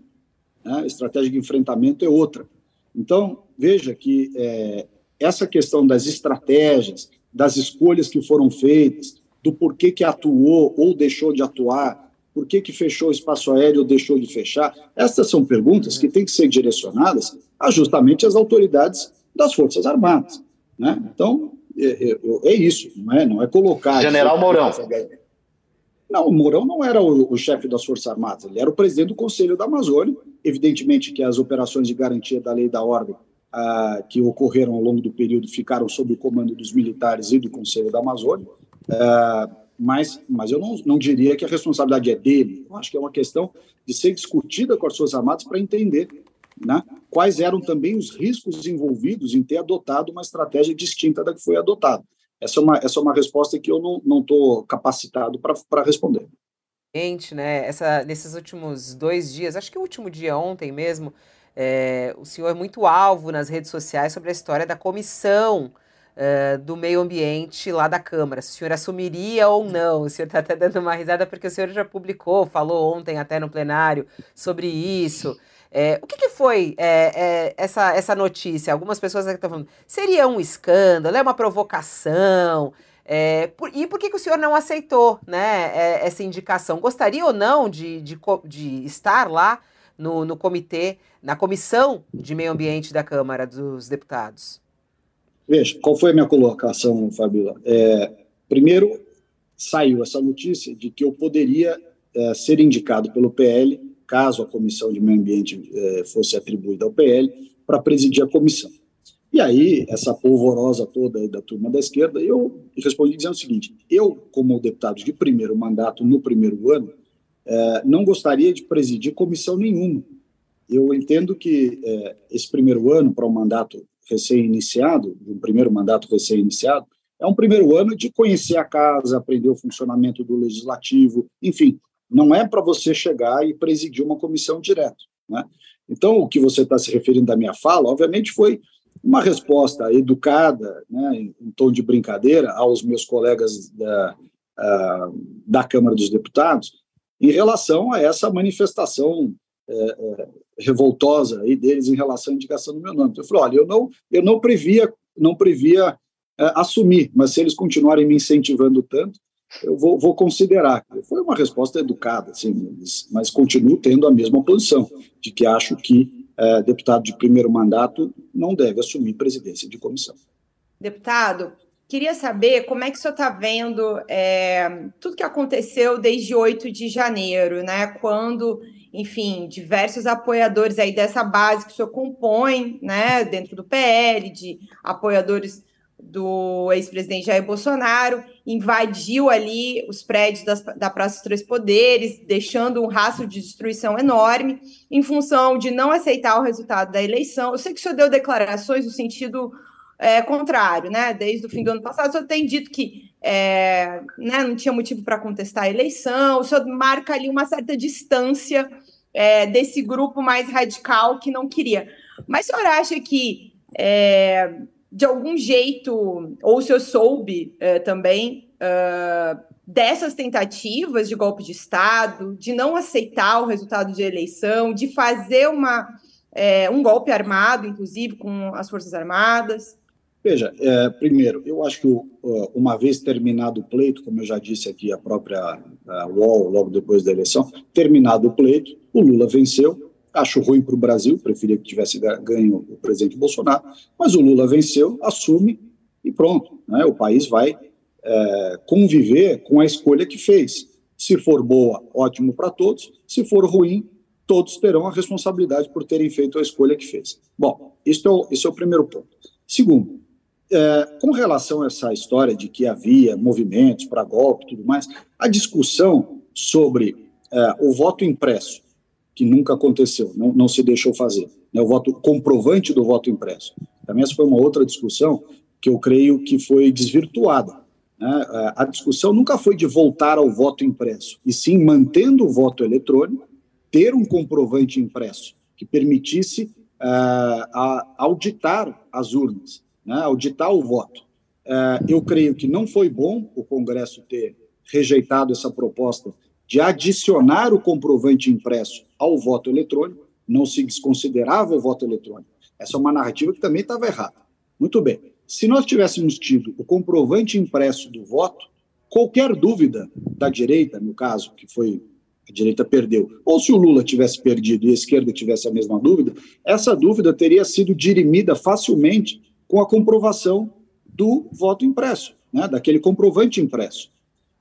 Né? A estratégia de enfrentamento é outra. Então, veja que é, essa questão das estratégias, das escolhas que foram feitas, do porquê que atuou ou deixou de atuar, por que, que fechou o espaço aéreo ou deixou de fechar, essas são perguntas que têm que ser direcionadas a justamente as autoridades das Forças Armadas. Né? Então, é, é, é, isso, não é, não é colocar.
General Mourão.
Não, o Mourão não era o, o, chefe das Forças Armadas, ele era o presidente do Conselho da Amazônia. Evidentemente que as operações de garantia da lei da ordem ah, que ocorreram ao longo do período ficaram sob o comando dos militares e do Conselho da Amazônia, ah, mas, mas eu não, não diria que a responsabilidade é dele. Eu acho que é uma questão de ser discutida com as Forças Armadas para entender né? quais eram também os riscos envolvidos em ter adotado uma estratégia distinta da que foi adotada. Essa é uma, essa é uma resposta que eu não estou capacitado para responder.
Gente, né, essa, nesses últimos dois dias, acho que o último dia ontem mesmo, é, o senhor é muito alvo nas redes sociais sobre a história da comissão uh, do meio ambiente lá da Câmara. Se o senhor assumiria ou não. O senhor está até dando uma risada porque o senhor já publicou, falou ontem até no plenário sobre isso. É, o que, que foi é, é, essa, essa notícia? Algumas pessoas estão falando, seria um escândalo, é uma provocação. É, por, e por que, que o senhor não aceitou né, é, essa indicação? Gostaria ou não de, de, de estar lá no, no comitê, na comissão de meio ambiente da Câmara dos Deputados?
Veja, qual foi a minha colocação, Fabíola? É, primeiro, saiu essa notícia de que eu poderia é, ser indicado pelo PL caso a comissão de meio ambiente eh, fosse atribuída ao PL, para presidir a comissão. E aí, essa polvorosa toda da turma da esquerda, eu respondi dizendo o seguinte: eu, como deputado de primeiro mandato no primeiro ano, eh, não gostaria de presidir comissão nenhuma. Eu entendo que eh, esse primeiro ano, para um mandato recém-iniciado, um primeiro mandato recém-iniciado, é um primeiro ano de conhecer a casa, aprender o funcionamento do legislativo, enfim, não é para você chegar e presidir uma comissão direto. Né? Então, o que você está se referindo da minha fala, obviamente, foi uma resposta educada, né, em tom de brincadeira, aos meus colegas da, da Câmara dos Deputados, em relação a essa manifestação é, é, revoltosa aí deles em relação à indicação do meu nome. Então, eu falei, olha, eu não, eu não previa, não previa é, assumir, mas se eles continuarem me incentivando tanto, eu vou, vou, considerar. Foi uma resposta educada, assim, mas, mas, continuo tendo a mesma posição, de que acho que é, deputado de primeiro mandato não deve assumir presidência de comissão.
Deputado, queria saber como é que o senhor está vendo é, tudo que aconteceu desde 8 de janeiro, né? Quando, enfim, diversos apoiadores aí dessa base que o senhor compõe, né, dentro do PL, de apoiadores do ex-presidente Jair Bolsonaro, invadiu ali os prédios das, da Praça dos Três Poderes, deixando um rastro de destruição enorme, em função de não aceitar o resultado da eleição. Eu sei que o senhor deu declarações no sentido é, contrário, né? Desde o fim do ano passado, o senhor tem dito que é, né, não tinha motivo para contestar a eleição, o senhor marca ali uma certa distância é, desse grupo mais radical que não queria. Mas o senhor acha que é, de algum jeito, ou se eu soube uh, também, uh, dessas tentativas de golpe de Estado, de não aceitar o resultado de eleição, de fazer uma, é, um golpe armado, inclusive, com as Forças Armadas?
Veja, é, primeiro, eu acho que uma vez terminado o pleito, como eu já disse aqui, a própria a UOL, logo depois da eleição, terminado o pleito, o Lula venceu, Acho ruim para o Brasil, preferia que tivesse ganho o presidente Bolsonaro, mas o Lula venceu, assume e pronto. Né? O país vai é, conviver com a escolha que fez. Se for boa, ótimo para todos. Se for ruim, todos terão a responsabilidade por terem feito a escolha que fez. Bom, isso é o, esse é o primeiro ponto. Segundo, é, com relação a essa história de que havia movimentos para golpe e tudo mais, a discussão sobre é, o voto impresso, que nunca aconteceu, não, não se deixou fazer, né, o voto comprovante do voto impresso. Também essa foi uma outra discussão que eu creio que foi desvirtuada. Né? A discussão nunca foi de voltar ao voto impresso, e sim mantendo o voto eletrônico, ter um comprovante impresso que permitisse uh, auditar as urnas né, auditar o voto. É, eu creio que não foi bom o Congresso ter rejeitado essa proposta de adicionar o comprovante impresso ao voto eletrônico, não se desconsiderava o voto eletrônico. Essa é uma narrativa que também estava errada. Muito bem. Se nós tivéssemos tido o comprovante impresso do voto, qualquer dúvida da direita, no caso, que foi a direita perdeu, ou se o Lula tivesse perdido e a esquerda tivesse a mesma dúvida, essa dúvida teria sido dirimida facilmente com a comprovação do voto impresso, né, daquele comprovante impresso.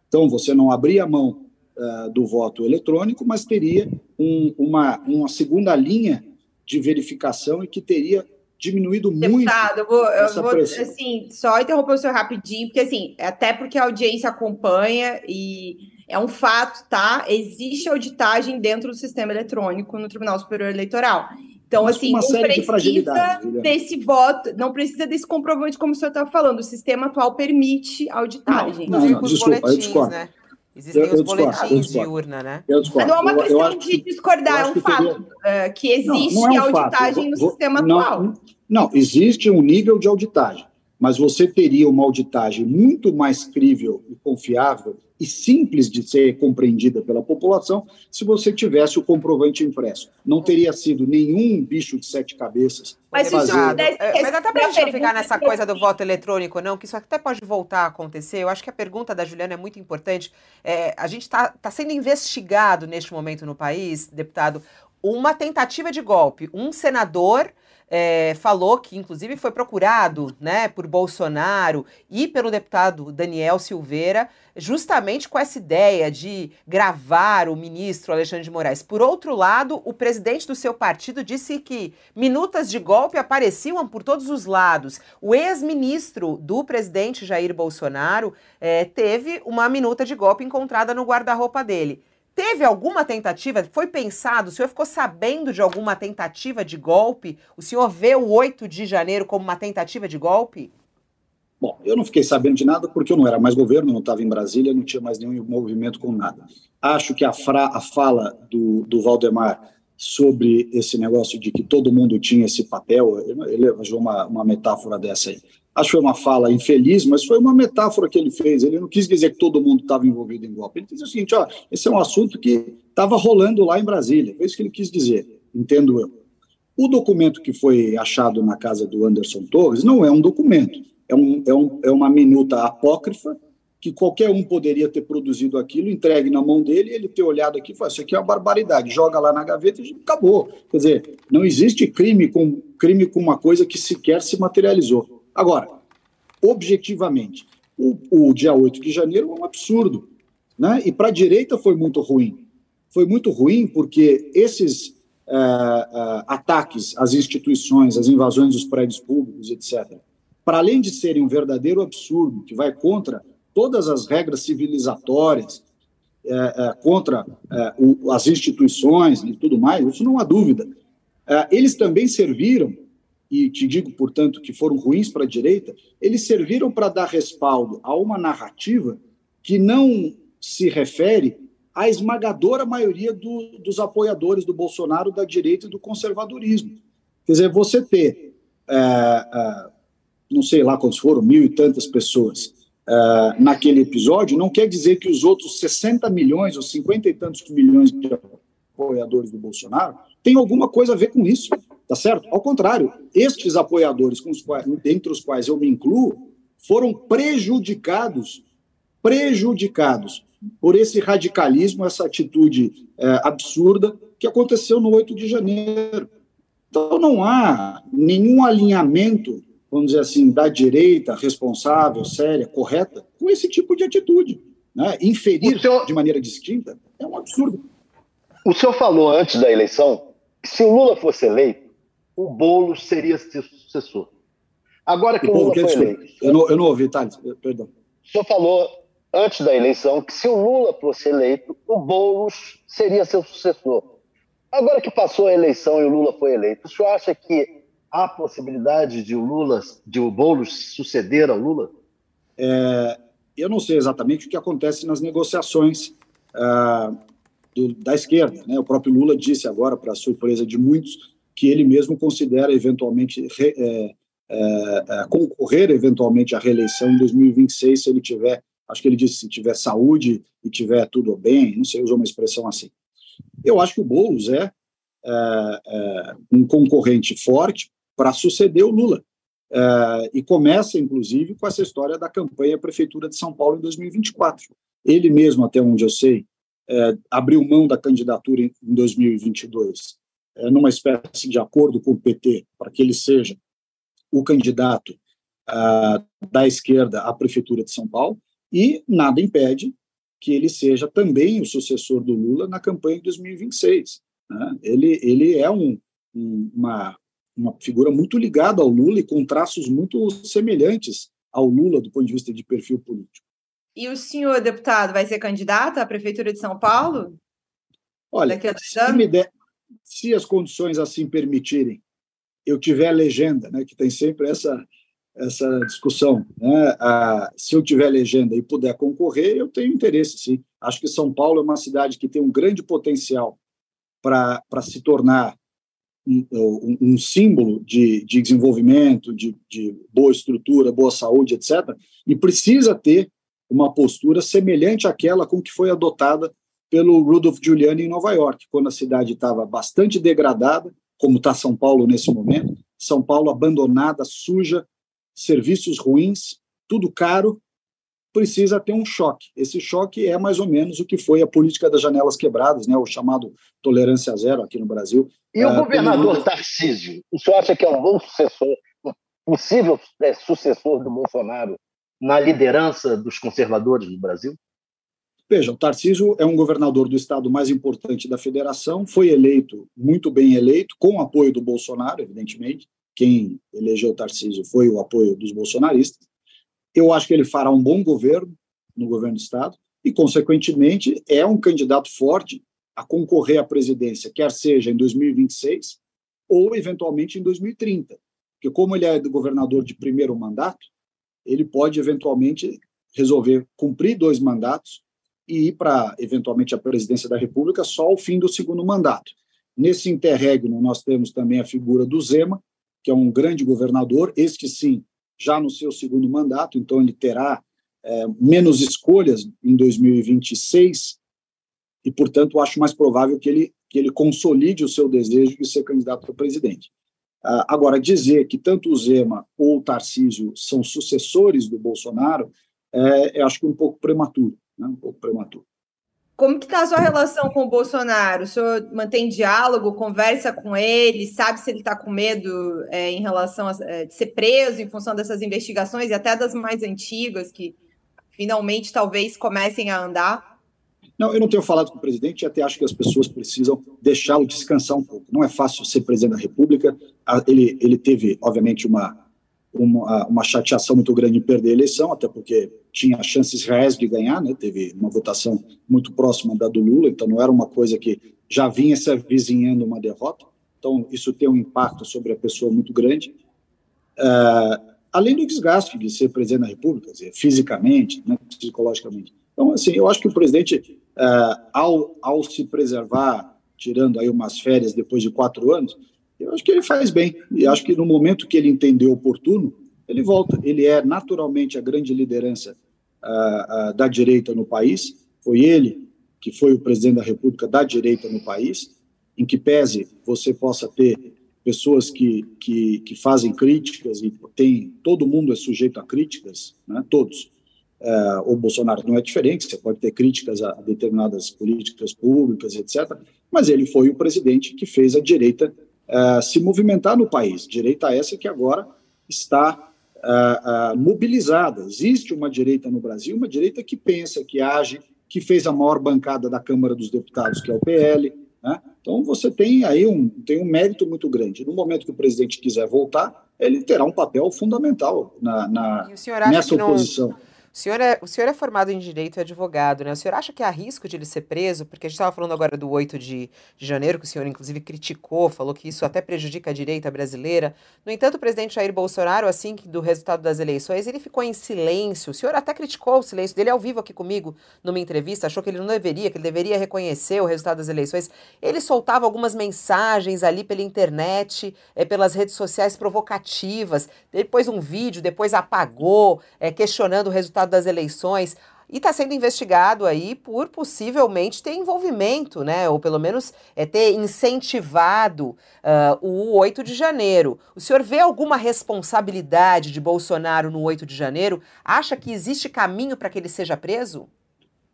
Então, você não abria a mão uh, do voto eletrônico, mas teria um, uma, uma segunda linha de verificação e que teria diminuído
Deputado,
muito.
Deputado, eu vou, eu vou assim, só interromper o senhor rapidinho, porque assim, até porque a audiência acompanha e é um fato, tá? Existe auditagem dentro do sistema eletrônico no Tribunal Superior Eleitoral. Então, Mas assim,
não
precisa de desse voto, não precisa desse comprovante, como o senhor está falando. O sistema atual permite auditagem.
Não, não, não desculpa, eu discordo.
Né? Existem eu, eu os boletins de urna, né?
Eu discordo.
Não é uma questão eu, de discordar, é um fato teria... uh, que existe não, não é um auditagem fato. no sistema atual.
Não, existe um nível de auditagem, mas você teria uma auditagem muito mais crível e confiável e simples de ser compreendida pela população se você tivesse o comprovante impresso. Não teria sido nenhum bicho de sete cabeças.
Mas, fazer... é, mas até para a gente não ficar nessa coisa do voto eletrônico, não, que isso até pode voltar a acontecer. Eu acho que a pergunta da Juliana é muito importante. É, a gente está tá sendo investigado neste momento no país, deputado, uma tentativa de golpe. Um senador é, falou que, inclusive, foi procurado né, por Bolsonaro e pelo deputado Daniel Silveira, justamente com essa ideia de gravar o ministro Alexandre de Moraes. Por outro lado, o presidente do seu partido disse que minutas de golpe apareciam por todos os lados. O ex-ministro do presidente Jair Bolsonaro é, teve uma minuta de golpe encontrada no guarda-roupa dele. Teve alguma tentativa? Foi pensado? O senhor ficou sabendo de alguma tentativa de golpe? O senhor vê o 8 de janeiro como uma tentativa de golpe?
Bom, eu não fiquei sabendo de nada porque eu não era mais governo, não estava em Brasília, não tinha mais nenhum movimento com nada. Acho que a, fra, a fala do, do Valdemar sobre esse negócio de que todo mundo tinha esse papel, ele usou uma, uma metáfora dessa aí. Acho que foi uma fala infeliz, mas foi uma metáfora que ele fez. Ele não quis dizer que todo mundo estava envolvido em golpe. Ele disse o seguinte: ó, esse é um assunto que estava rolando lá em Brasília. Foi isso que ele quis dizer, entendo eu. O documento que foi achado na casa do Anderson Torres não é um documento, é, um, é, um, é uma minuta apócrifa que qualquer um poderia ter produzido aquilo, entregue na mão dele, ele ter olhado aqui e falar, isso aqui é uma barbaridade, joga lá na gaveta e acabou. Quer dizer, não existe crime com, crime com uma coisa que sequer se materializou. Agora, objetivamente, o, o dia 8 de janeiro é um absurdo. Né? E para a direita foi muito ruim. Foi muito ruim porque esses uh, uh, ataques às instituições, às invasões dos prédios públicos, etc., para além de serem um verdadeiro absurdo, que vai contra todas as regras civilizatórias, uh, contra o, as instituições e tudo mais, isso não há dúvida. eles também serviram e te digo, portanto, que foram ruins para a direita, eles serviram para dar respaldo a uma narrativa que não se refere à esmagadora maioria do, dos apoiadores do Bolsonaro, da direita e do conservadorismo. Quer dizer, você ter, é, é, não sei lá quantos foram, mil e tantas pessoas é, naquele episódio, não quer dizer que os outros 60 milhões ou 50 e tantos milhões de apoiadores do Bolsonaro tenham alguma coisa a ver com isso. Tá certo? Ao contrário, estes apoiadores, com os quais, dentre os quais eu me incluo, foram prejudicados, prejudicados por esse radicalismo, essa atitude é, absurda que aconteceu no 8 de janeiro. Então, não há nenhum alinhamento, vamos dizer assim, da direita responsável, séria, correta, com esse tipo de atitude. Né? Inferir senhor... de maneira distinta é um absurdo.
O senhor falou antes da eleição se o Lula fosse eleito, o Boulos seria seu sucessor. Agora que o, o Lula foi eleito.
Eu não, eu não ouvi, Thales, perdão.
O senhor falou antes da eleição que se o Lula fosse eleito, o Boulos seria seu sucessor. Agora que passou a eleição e o Lula foi eleito, o senhor acha que há possibilidade de o Lula, de o Boulos suceder ao Lula?
É, eu não sei exatamente o que acontece nas negociações ah, do, da esquerda. Né? O próprio Lula disse agora, para surpresa de muitos, que ele mesmo considera eventualmente re, é, é, é concorrer eventualmente à reeleição em 2026 se ele tiver, acho que ele disse se tiver saúde e tiver tudo bem, não sei, usou uma expressão assim. Eu acho que o Boulos é, é, é um concorrente forte para suceder o Lula. É, e começa, inclusive, com essa história da campanha Prefeitura de São Paulo em 2024. Ele mesmo, até onde eu sei, é, abriu mão da candidatura em, em 2022, é, numa espécie de acordo com o PT, para que ele seja o candidato da esquerda à Prefeitura de São Paulo, e nada impede que ele seja também o sucessor do Lula na campanha de 2026. Né? Ele, ele é um, um, uma, uma figura muito ligada ao Lula e com traços muito semelhantes ao Lula do ponto de vista de perfil político.
E o senhor, deputado, vai ser candidato à Prefeitura de São Paulo?
Olha, se, der, se as condições assim permitirem, eu tiver legenda, né, que tem sempre essa essa discussão. Né? Ah, se eu tiver legenda e puder concorrer, eu tenho interesse, sim. Acho que São Paulo é uma cidade que tem um grande potencial para se tornar um, um, um símbolo de, de desenvolvimento, de, de boa estrutura, boa saúde, etc., e precisa ter uma postura semelhante àquela com que foi adotada pelo Rudolph Giuliani em Nova York, quando a cidade estava bastante degradada, como está São Paulo nesse momento, São Paulo abandonada, suja, serviços ruins, tudo caro, precisa ter um choque. Esse choque é mais ou menos o que foi a política das janelas quebradas, né, o chamado tolerância zero aqui no Brasil.
E o uh, governador. Tarcísio, o senhor acha que é um bom sucessor, possível é, sucessor do Bolsonaro na liderança dos conservadores no Brasil?
Veja, o Tarcísio é um governador do estado mais importante da federação, foi eleito, muito bem eleito, com o apoio do Bolsonaro, evidentemente, quem elegeu Tarcísio foi o apoio dos bolsonaristas. Eu acho que ele fará um bom governo no governo do Estado e, consequentemente, é um candidato forte a concorrer à presidência, quer seja em 2026 ou, eventualmente, em 2030. Porque, como ele é governador de primeiro mandato, ele pode, eventualmente, resolver cumprir dois mandatos e ir para, eventualmente, a presidência da República só ao fim do segundo mandato. Nesse interregno, nós temos também a figura do Zema, que é um grande governador, este sim, já no seu segundo mandato, então ele terá é, menos escolhas em 2026 e, portanto, acho mais provável que ele, que ele consolide o seu desejo de ser candidato a presidente. Ah, agora, dizer que tanto o Zema ou o Tarcísio são sucessores do Bolsonaro, é, é acho que um pouco prematuro, né? um pouco prematuro.
Como que está a sua relação com o Bolsonaro? O senhor mantém diálogo, conversa com ele, sabe se ele está com medo é, em relação a é, de ser preso em função dessas investigações e até das mais antigas que finalmente talvez comecem a andar?
Não, eu não tenho falado com o presidente e até acho que as pessoas precisam deixá-lo descansar um pouco. Não é fácil ser presidente da República. Ele, ele teve, obviamente, uma, uma, uma chateação muito grande em perder a eleição, até porque tinha chances reais de ganhar, né? teve uma votação muito próxima da do Lula, então não era uma coisa que já vinha se avizinhando uma derrota, então isso tem um impacto sobre a pessoa muito grande. Uh, além do desgaste de ser presidente da República, dizer, fisicamente, né, psicologicamente. Então, assim, eu acho que o presidente, uh, ao, ao se preservar, tirando aí umas férias depois de quatro anos, eu acho que ele faz bem. E acho que no momento que ele entendeu oportuno, ele volta. Ele é naturalmente a grande liderança da direita no país. Foi ele que foi o presidente da República da direita no país, em que pese você possa ter pessoas que, que, que fazem críticas e tem todo mundo é sujeito a críticas, né, todos. O Bolsonaro não é diferente, você pode ter críticas a determinadas políticas públicas, etc., mas ele foi o presidente que fez a direita se movimentar no país, direita essa que agora está mobilizada. Existe uma direita no Brasil, uma direita que pensa, que age, que fez a maior bancada da Câmara dos Deputados, que é o PL. Né? Então você tem aí um, tem um mérito muito grande. No momento que o presidente quiser voltar, ele terá um papel fundamental na, na nessa oposição. Não
o senhor, é, o senhor é formado em direito e advogado, né? O senhor acha que há risco de ele ser preso? Porque a gente estava falando agora do 8 de, de janeiro, que o senhor inclusive criticou, falou que isso até prejudica a direita brasileira. No entanto, o presidente Jair Bolsonaro, assim que do resultado das eleições, ele ficou em silêncio. O senhor até criticou o silêncio dele ao vivo aqui comigo numa entrevista, achou que ele não deveria, que ele deveria reconhecer o resultado das eleições. Ele soltava algumas mensagens ali pela internet, é, pelas redes sociais provocativas. Depois um vídeo, depois apagou, é, questionando o resultado das eleições e está sendo investigado aí por possivelmente ter envolvimento, né? Ou pelo menos é, ter incentivado uh, o 8 de janeiro. O senhor vê alguma responsabilidade de Bolsonaro no 8 de janeiro? Acha que existe caminho para que ele seja preso?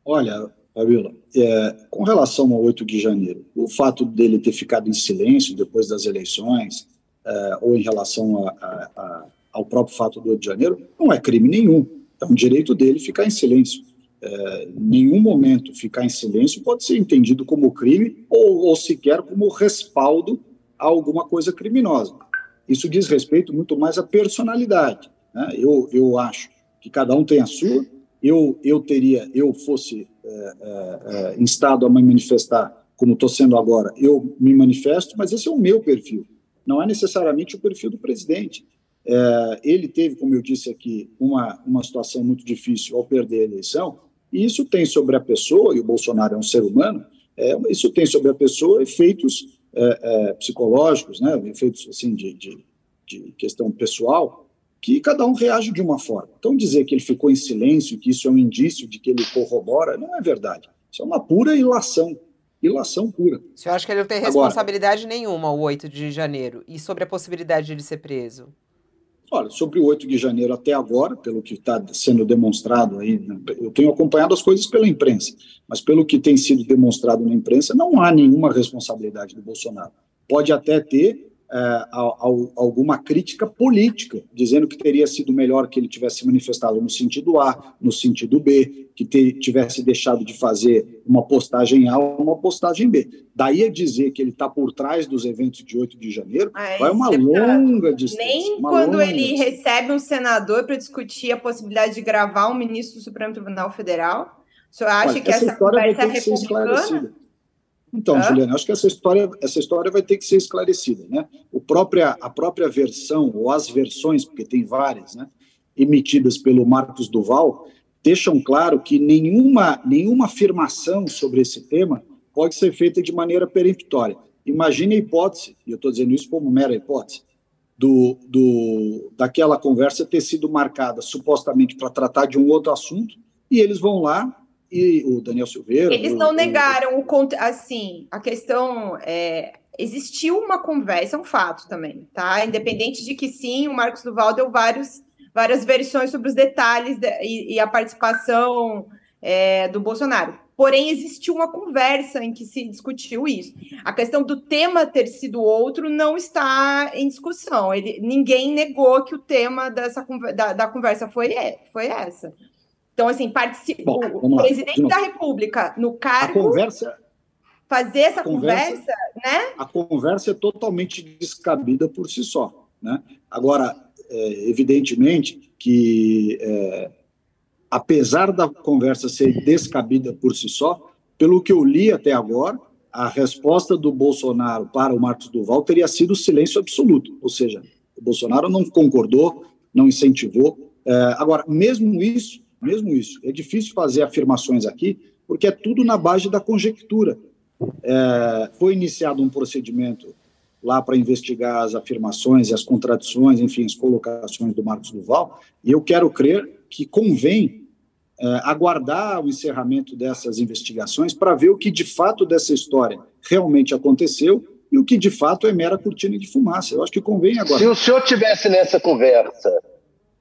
Olha, Fabiola, é, com relação ao 8 de janeiro, o fato dele ter ficado em silêncio depois das eleições, é, ou em relação a, a, a, ao próprio fato do 8 de janeiro, não é crime nenhum é um direito dele ficar em silêncio. É, nenhum momento ficar em silêncio pode ser entendido como crime ou, ou sequer como respaldo a alguma coisa criminosa. Isso diz respeito muito mais à personalidade. Né? Eu, eu acho que cada um tem a sua. Eu, eu teria, eu fosse é, é, é instado a me manifestar como estou sendo agora, eu me manifesto, mas esse é o meu perfil. Não é necessariamente o perfil do presidente. É, ele teve, como eu disse aqui, uma, uma situação muito difícil ao perder a eleição, e isso tem sobre a pessoa, e o Bolsonaro é um ser humano, é, isso tem sobre a pessoa efeitos é, é psicológicos, né, efeitos assim, de, de, de, questão pessoal, que cada um reage de uma forma. Então, dizer que ele ficou em silêncio, que isso é um indício de que ele corrobora, não é verdade. Isso é uma pura ilação. Ilação pura.
O senhor acha que ele não tem responsabilidade Agora, nenhuma, o 8 de janeiro? E sobre a possibilidade de ele ser preso?
Olha, sobre o 8 de janeiro até agora, pelo que está sendo demonstrado aí, né, eu tenho acompanhado as coisas pela imprensa, mas pelo que tem sido demonstrado na imprensa, não há nenhuma responsabilidade do Bolsonaro. Pode até ter é, alguma crítica política, dizendo que teria sido melhor que ele tivesse manifestado no sentido A, no sentido B, que te, tivesse deixado de fazer uma postagem A ou uma postagem B. Daí a dizer que ele está por trás dos eventos de 8 de janeiro, ah, vai uma longa distância.
Nem quando ele distância. recebe um senador para discutir a possibilidade de gravar um ministro do Supremo Tribunal Federal, o senhor acha Olha, que essa, essa conversa é republicana?
Então, Hã? Juliana, acho que essa história, essa história vai ter que ser esclarecida. Né? O própria, a própria versão, ou as versões, porque tem várias, né, emitidas pelo Marcos Duval, deixam claro que nenhuma, nenhuma afirmação sobre esse tema pode ser feita de maneira peremptória. Imagine a hipótese, e eu estou dizendo isso como mera hipótese, do, do, daquela conversa ter sido marcada supostamente para tratar de um outro assunto, e eles vão lá e o Daniel Silveira.
Eles não o, negaram o assim, a questão é, existiu uma conversa, é um fato também, tá? Independente de que sim, o Marcos Duval deu vários, várias versões sobre os detalhes de, e, e, a participação é, do Bolsonaro. Porém, existiu uma conversa em que se discutiu isso. A questão do tema ter sido outro não está em discussão. Ele, ninguém negou que o tema dessa, da, da conversa foi, foi essa. Então, assim, participou o presidente da República no cargo.
A conversa.
Fazer essa conversa, conversa, né?
A conversa é totalmente descabida por si só. Né? Agora, é, evidentemente que, é, apesar da conversa ser descabida por si só, pelo que eu li até agora, a resposta do Bolsonaro para o Marcos Duval teria sido silêncio absoluto. Ou seja, o Bolsonaro não concordou, não incentivou. É, agora, mesmo isso, mesmo isso. É difícil fazer afirmações aqui, porque é tudo na base da conjectura. É, foi iniciado um procedimento lá para investigar as afirmações e as contradições, enfim, as colocações do Marcos Duval, e eu quero crer que convém é, aguardar o encerramento dessas investigações para ver o que de fato dessa história realmente aconteceu e o que de fato é mera cortina de fumaça. Eu acho que convém aguardar.
Se o senhor tivesse nessa conversa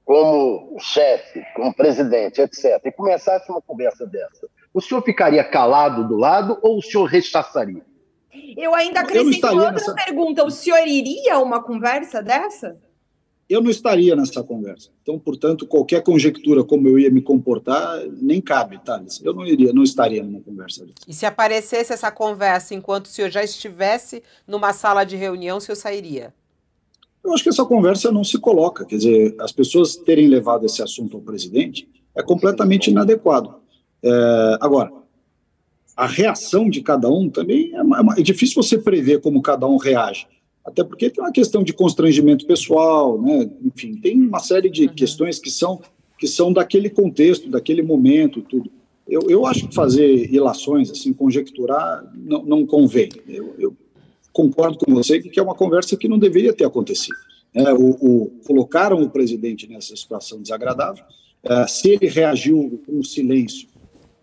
como chefe, como presidente, etc., e começasse uma conversa dessa, o senhor ficaria calado do lado ou o senhor rechaçaria?
Eu ainda acrescento eu outra nessa... pergunta: o senhor iria a uma conversa dessa?
Eu não estaria nessa conversa. Então, portanto, qualquer conjectura como eu ia me comportar nem cabe, Thales. Eu não iria, não estaria numa conversa dessa.
E se aparecesse essa conversa enquanto o senhor já estivesse numa sala de reunião, o senhor sairia?
Eu acho que essa conversa não se coloca. Quer dizer, as pessoas terem levado esse assunto ao presidente é completamente inadequado. É, agora, a reação de cada um também é, é, difícil você prever como cada um reage. Até porque tem uma questão de constrangimento pessoal, né? enfim, tem uma série de uhum. questões que são, que são daquele contexto, daquele momento, tudo. Eu, eu acho que fazer ilações, assim, conjecturar, não, não convém. Eu, eu concordo com você que é uma conversa que não deveria ter acontecido. É, o, o, colocaram o presidente nessa situação desagradável. É, se ele reagiu com silêncio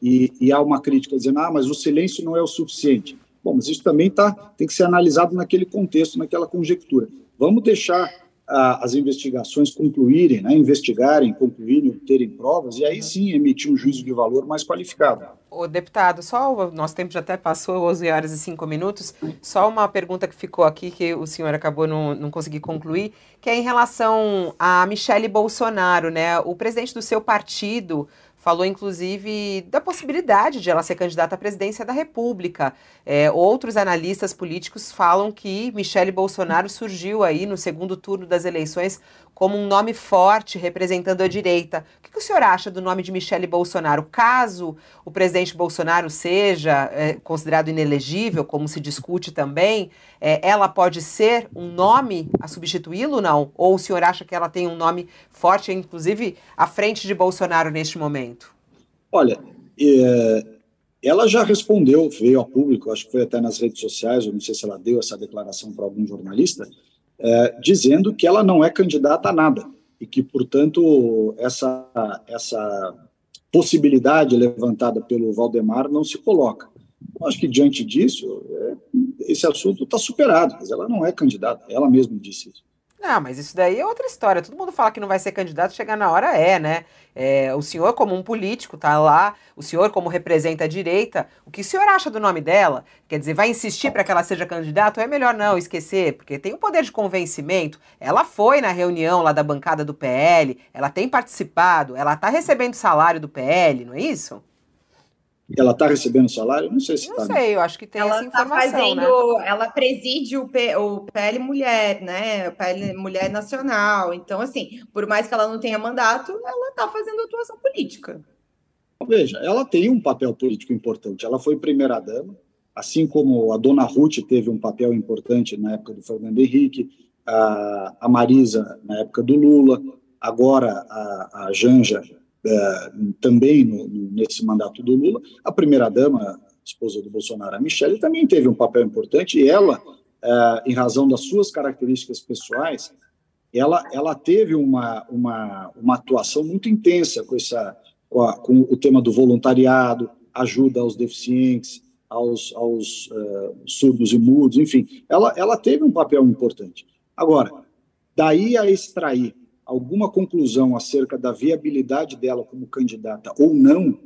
e, e, há uma crítica dizendo, ah, mas o silêncio não é o suficiente. Bom, mas isso também tá, tem que ser analisado naquele contexto, naquela conjectura. Vamos deixar ah, as investigações concluírem, né, investigarem, concluírem, terem provas, e aí sim emitir um juízo de valor mais qualificado.
O deputado, só o nosso tempo já até passou 11 horas e 5 minutos, só uma pergunta que ficou aqui que o senhor acabou não, não conseguir concluir, que é em relação a Michele Bolsonaro, né? O presidente do seu partido falou inclusive da possibilidade de ela ser candidata à presidência da República. É, outros analistas políticos falam que Michele Bolsonaro surgiu aí no segundo turno das eleições como um nome forte representando a direita. O que, o senhor acha do nome de Michele Bolsonaro? Caso o presidente Bolsonaro seja é, considerado inelegível, como se discute também, é, ela pode ser um nome a substituí-lo, não? Ou o senhor acha que ela tem um nome forte, inclusive à frente de Bolsonaro neste momento?
Olha, é, ela já respondeu, veio ao público, acho que foi até nas redes sociais, eu não sei se ela deu essa declaração para algum jornalista, é, dizendo que ela não é candidata a nada e que, portanto, essa, essa possibilidade levantada pelo Valdemar não se coloca. Eu acho que, diante disso, é, esse assunto está superado, mas ela não é candidata, ela mesma disse isso.
Não, mas isso daí é outra história. Todo mundo fala que não vai ser candidato, chegar na hora é, né? É, o senhor, como um político, tá lá, o senhor, como representa a direita, o que o senhor acha do nome dela? Quer dizer, vai insistir para que ela seja candidata ou é melhor não esquecer? Porque tem o um poder de convencimento. Ela foi na reunião lá da bancada do PL, ela tem participado, ela tá recebendo salário do PL, não é isso?
Ela está recebendo salário? Não sei se
está. Não tá, sei, eu acho que tem ela essa tá informação, tá
fazendo, né? Ela preside o, P, o PL Mulher, né? O PL Mulher Nacional. Então, assim, por mais que ela não tenha mandato, ela está fazendo atuação política.
Veja, ela tem um papel político importante. Ela foi primeira-dama, assim como a dona Ruth teve um papel importante na época do Fernando Henrique, a, a Marisa na época do Lula, agora a, a Janja é, também no, nesse mandato do Lula. A primeira-dama, esposa do Bolsonaro, a Michelle, também teve um papel importante e ela, é, em razão das suas características pessoais, ela, ela teve uma, uma, uma atuação muito intensa com, essa, com, a, com o tema do voluntariado, ajuda aos deficientes, aos, aos uh, surdos e mudos, enfim, ela, ela teve um papel importante. Agora, daí a extrair alguma conclusão acerca da viabilidade dela como candidata ou não,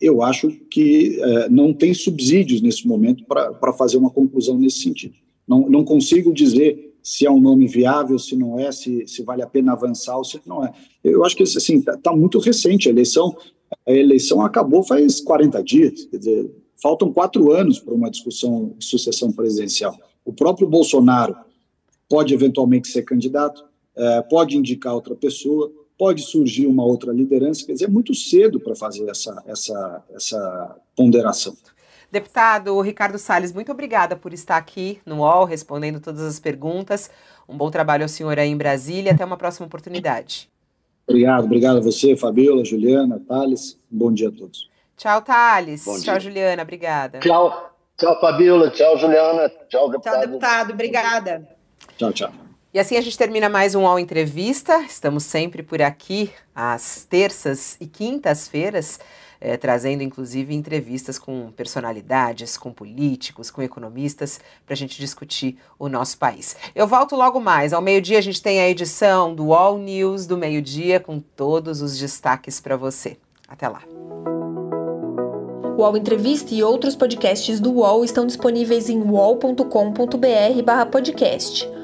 eu acho que é, não tem subsídios nesse momento para fazer uma conclusão nesse sentido. Não, não consigo dizer se é um nome viável, se não é, se, se vale a pena avançar ou se não é. Eu acho que assim está tá muito recente a eleição. A eleição acabou faz 40 dias, quer dizer, faltam quatro anos para uma discussão de sucessão presidencial. O próprio Bolsonaro pode eventualmente ser candidato, é, pode indicar outra pessoa, pode surgir uma outra liderança, quer dizer, é muito cedo para fazer essa, essa, essa ponderação.
Deputado Ricardo Salles, muito obrigada por estar aqui no UOL, respondendo todas as perguntas. Um bom trabalho ao senhor aí em Brasília. Até uma próxima oportunidade.
Obrigado, obrigado a você, Fabiola, Juliana, Thales. Bom dia a todos.
Tchau, Thales. Bom tchau, dia. Juliana. Obrigada.
Tchau. Tchau, Fabiola. Tchau, Juliana. Tchau, deputado.
Tchau, deputado. Obrigada.
Tchau, tchau.
E assim a gente termina mais um UOL Entrevista. Estamos sempre por aqui às terças e quintas-feiras é, trazendo inclusive entrevistas com personalidades, com políticos, com economistas, para a gente discutir o nosso país. Eu volto logo mais. Ao meio-dia a gente tem a edição do All News do meio-dia com todos os destaques para você. Até lá.
O UOL Entrevista e outros podcasts do UOL estão disponíveis em uol.com.br/podcast.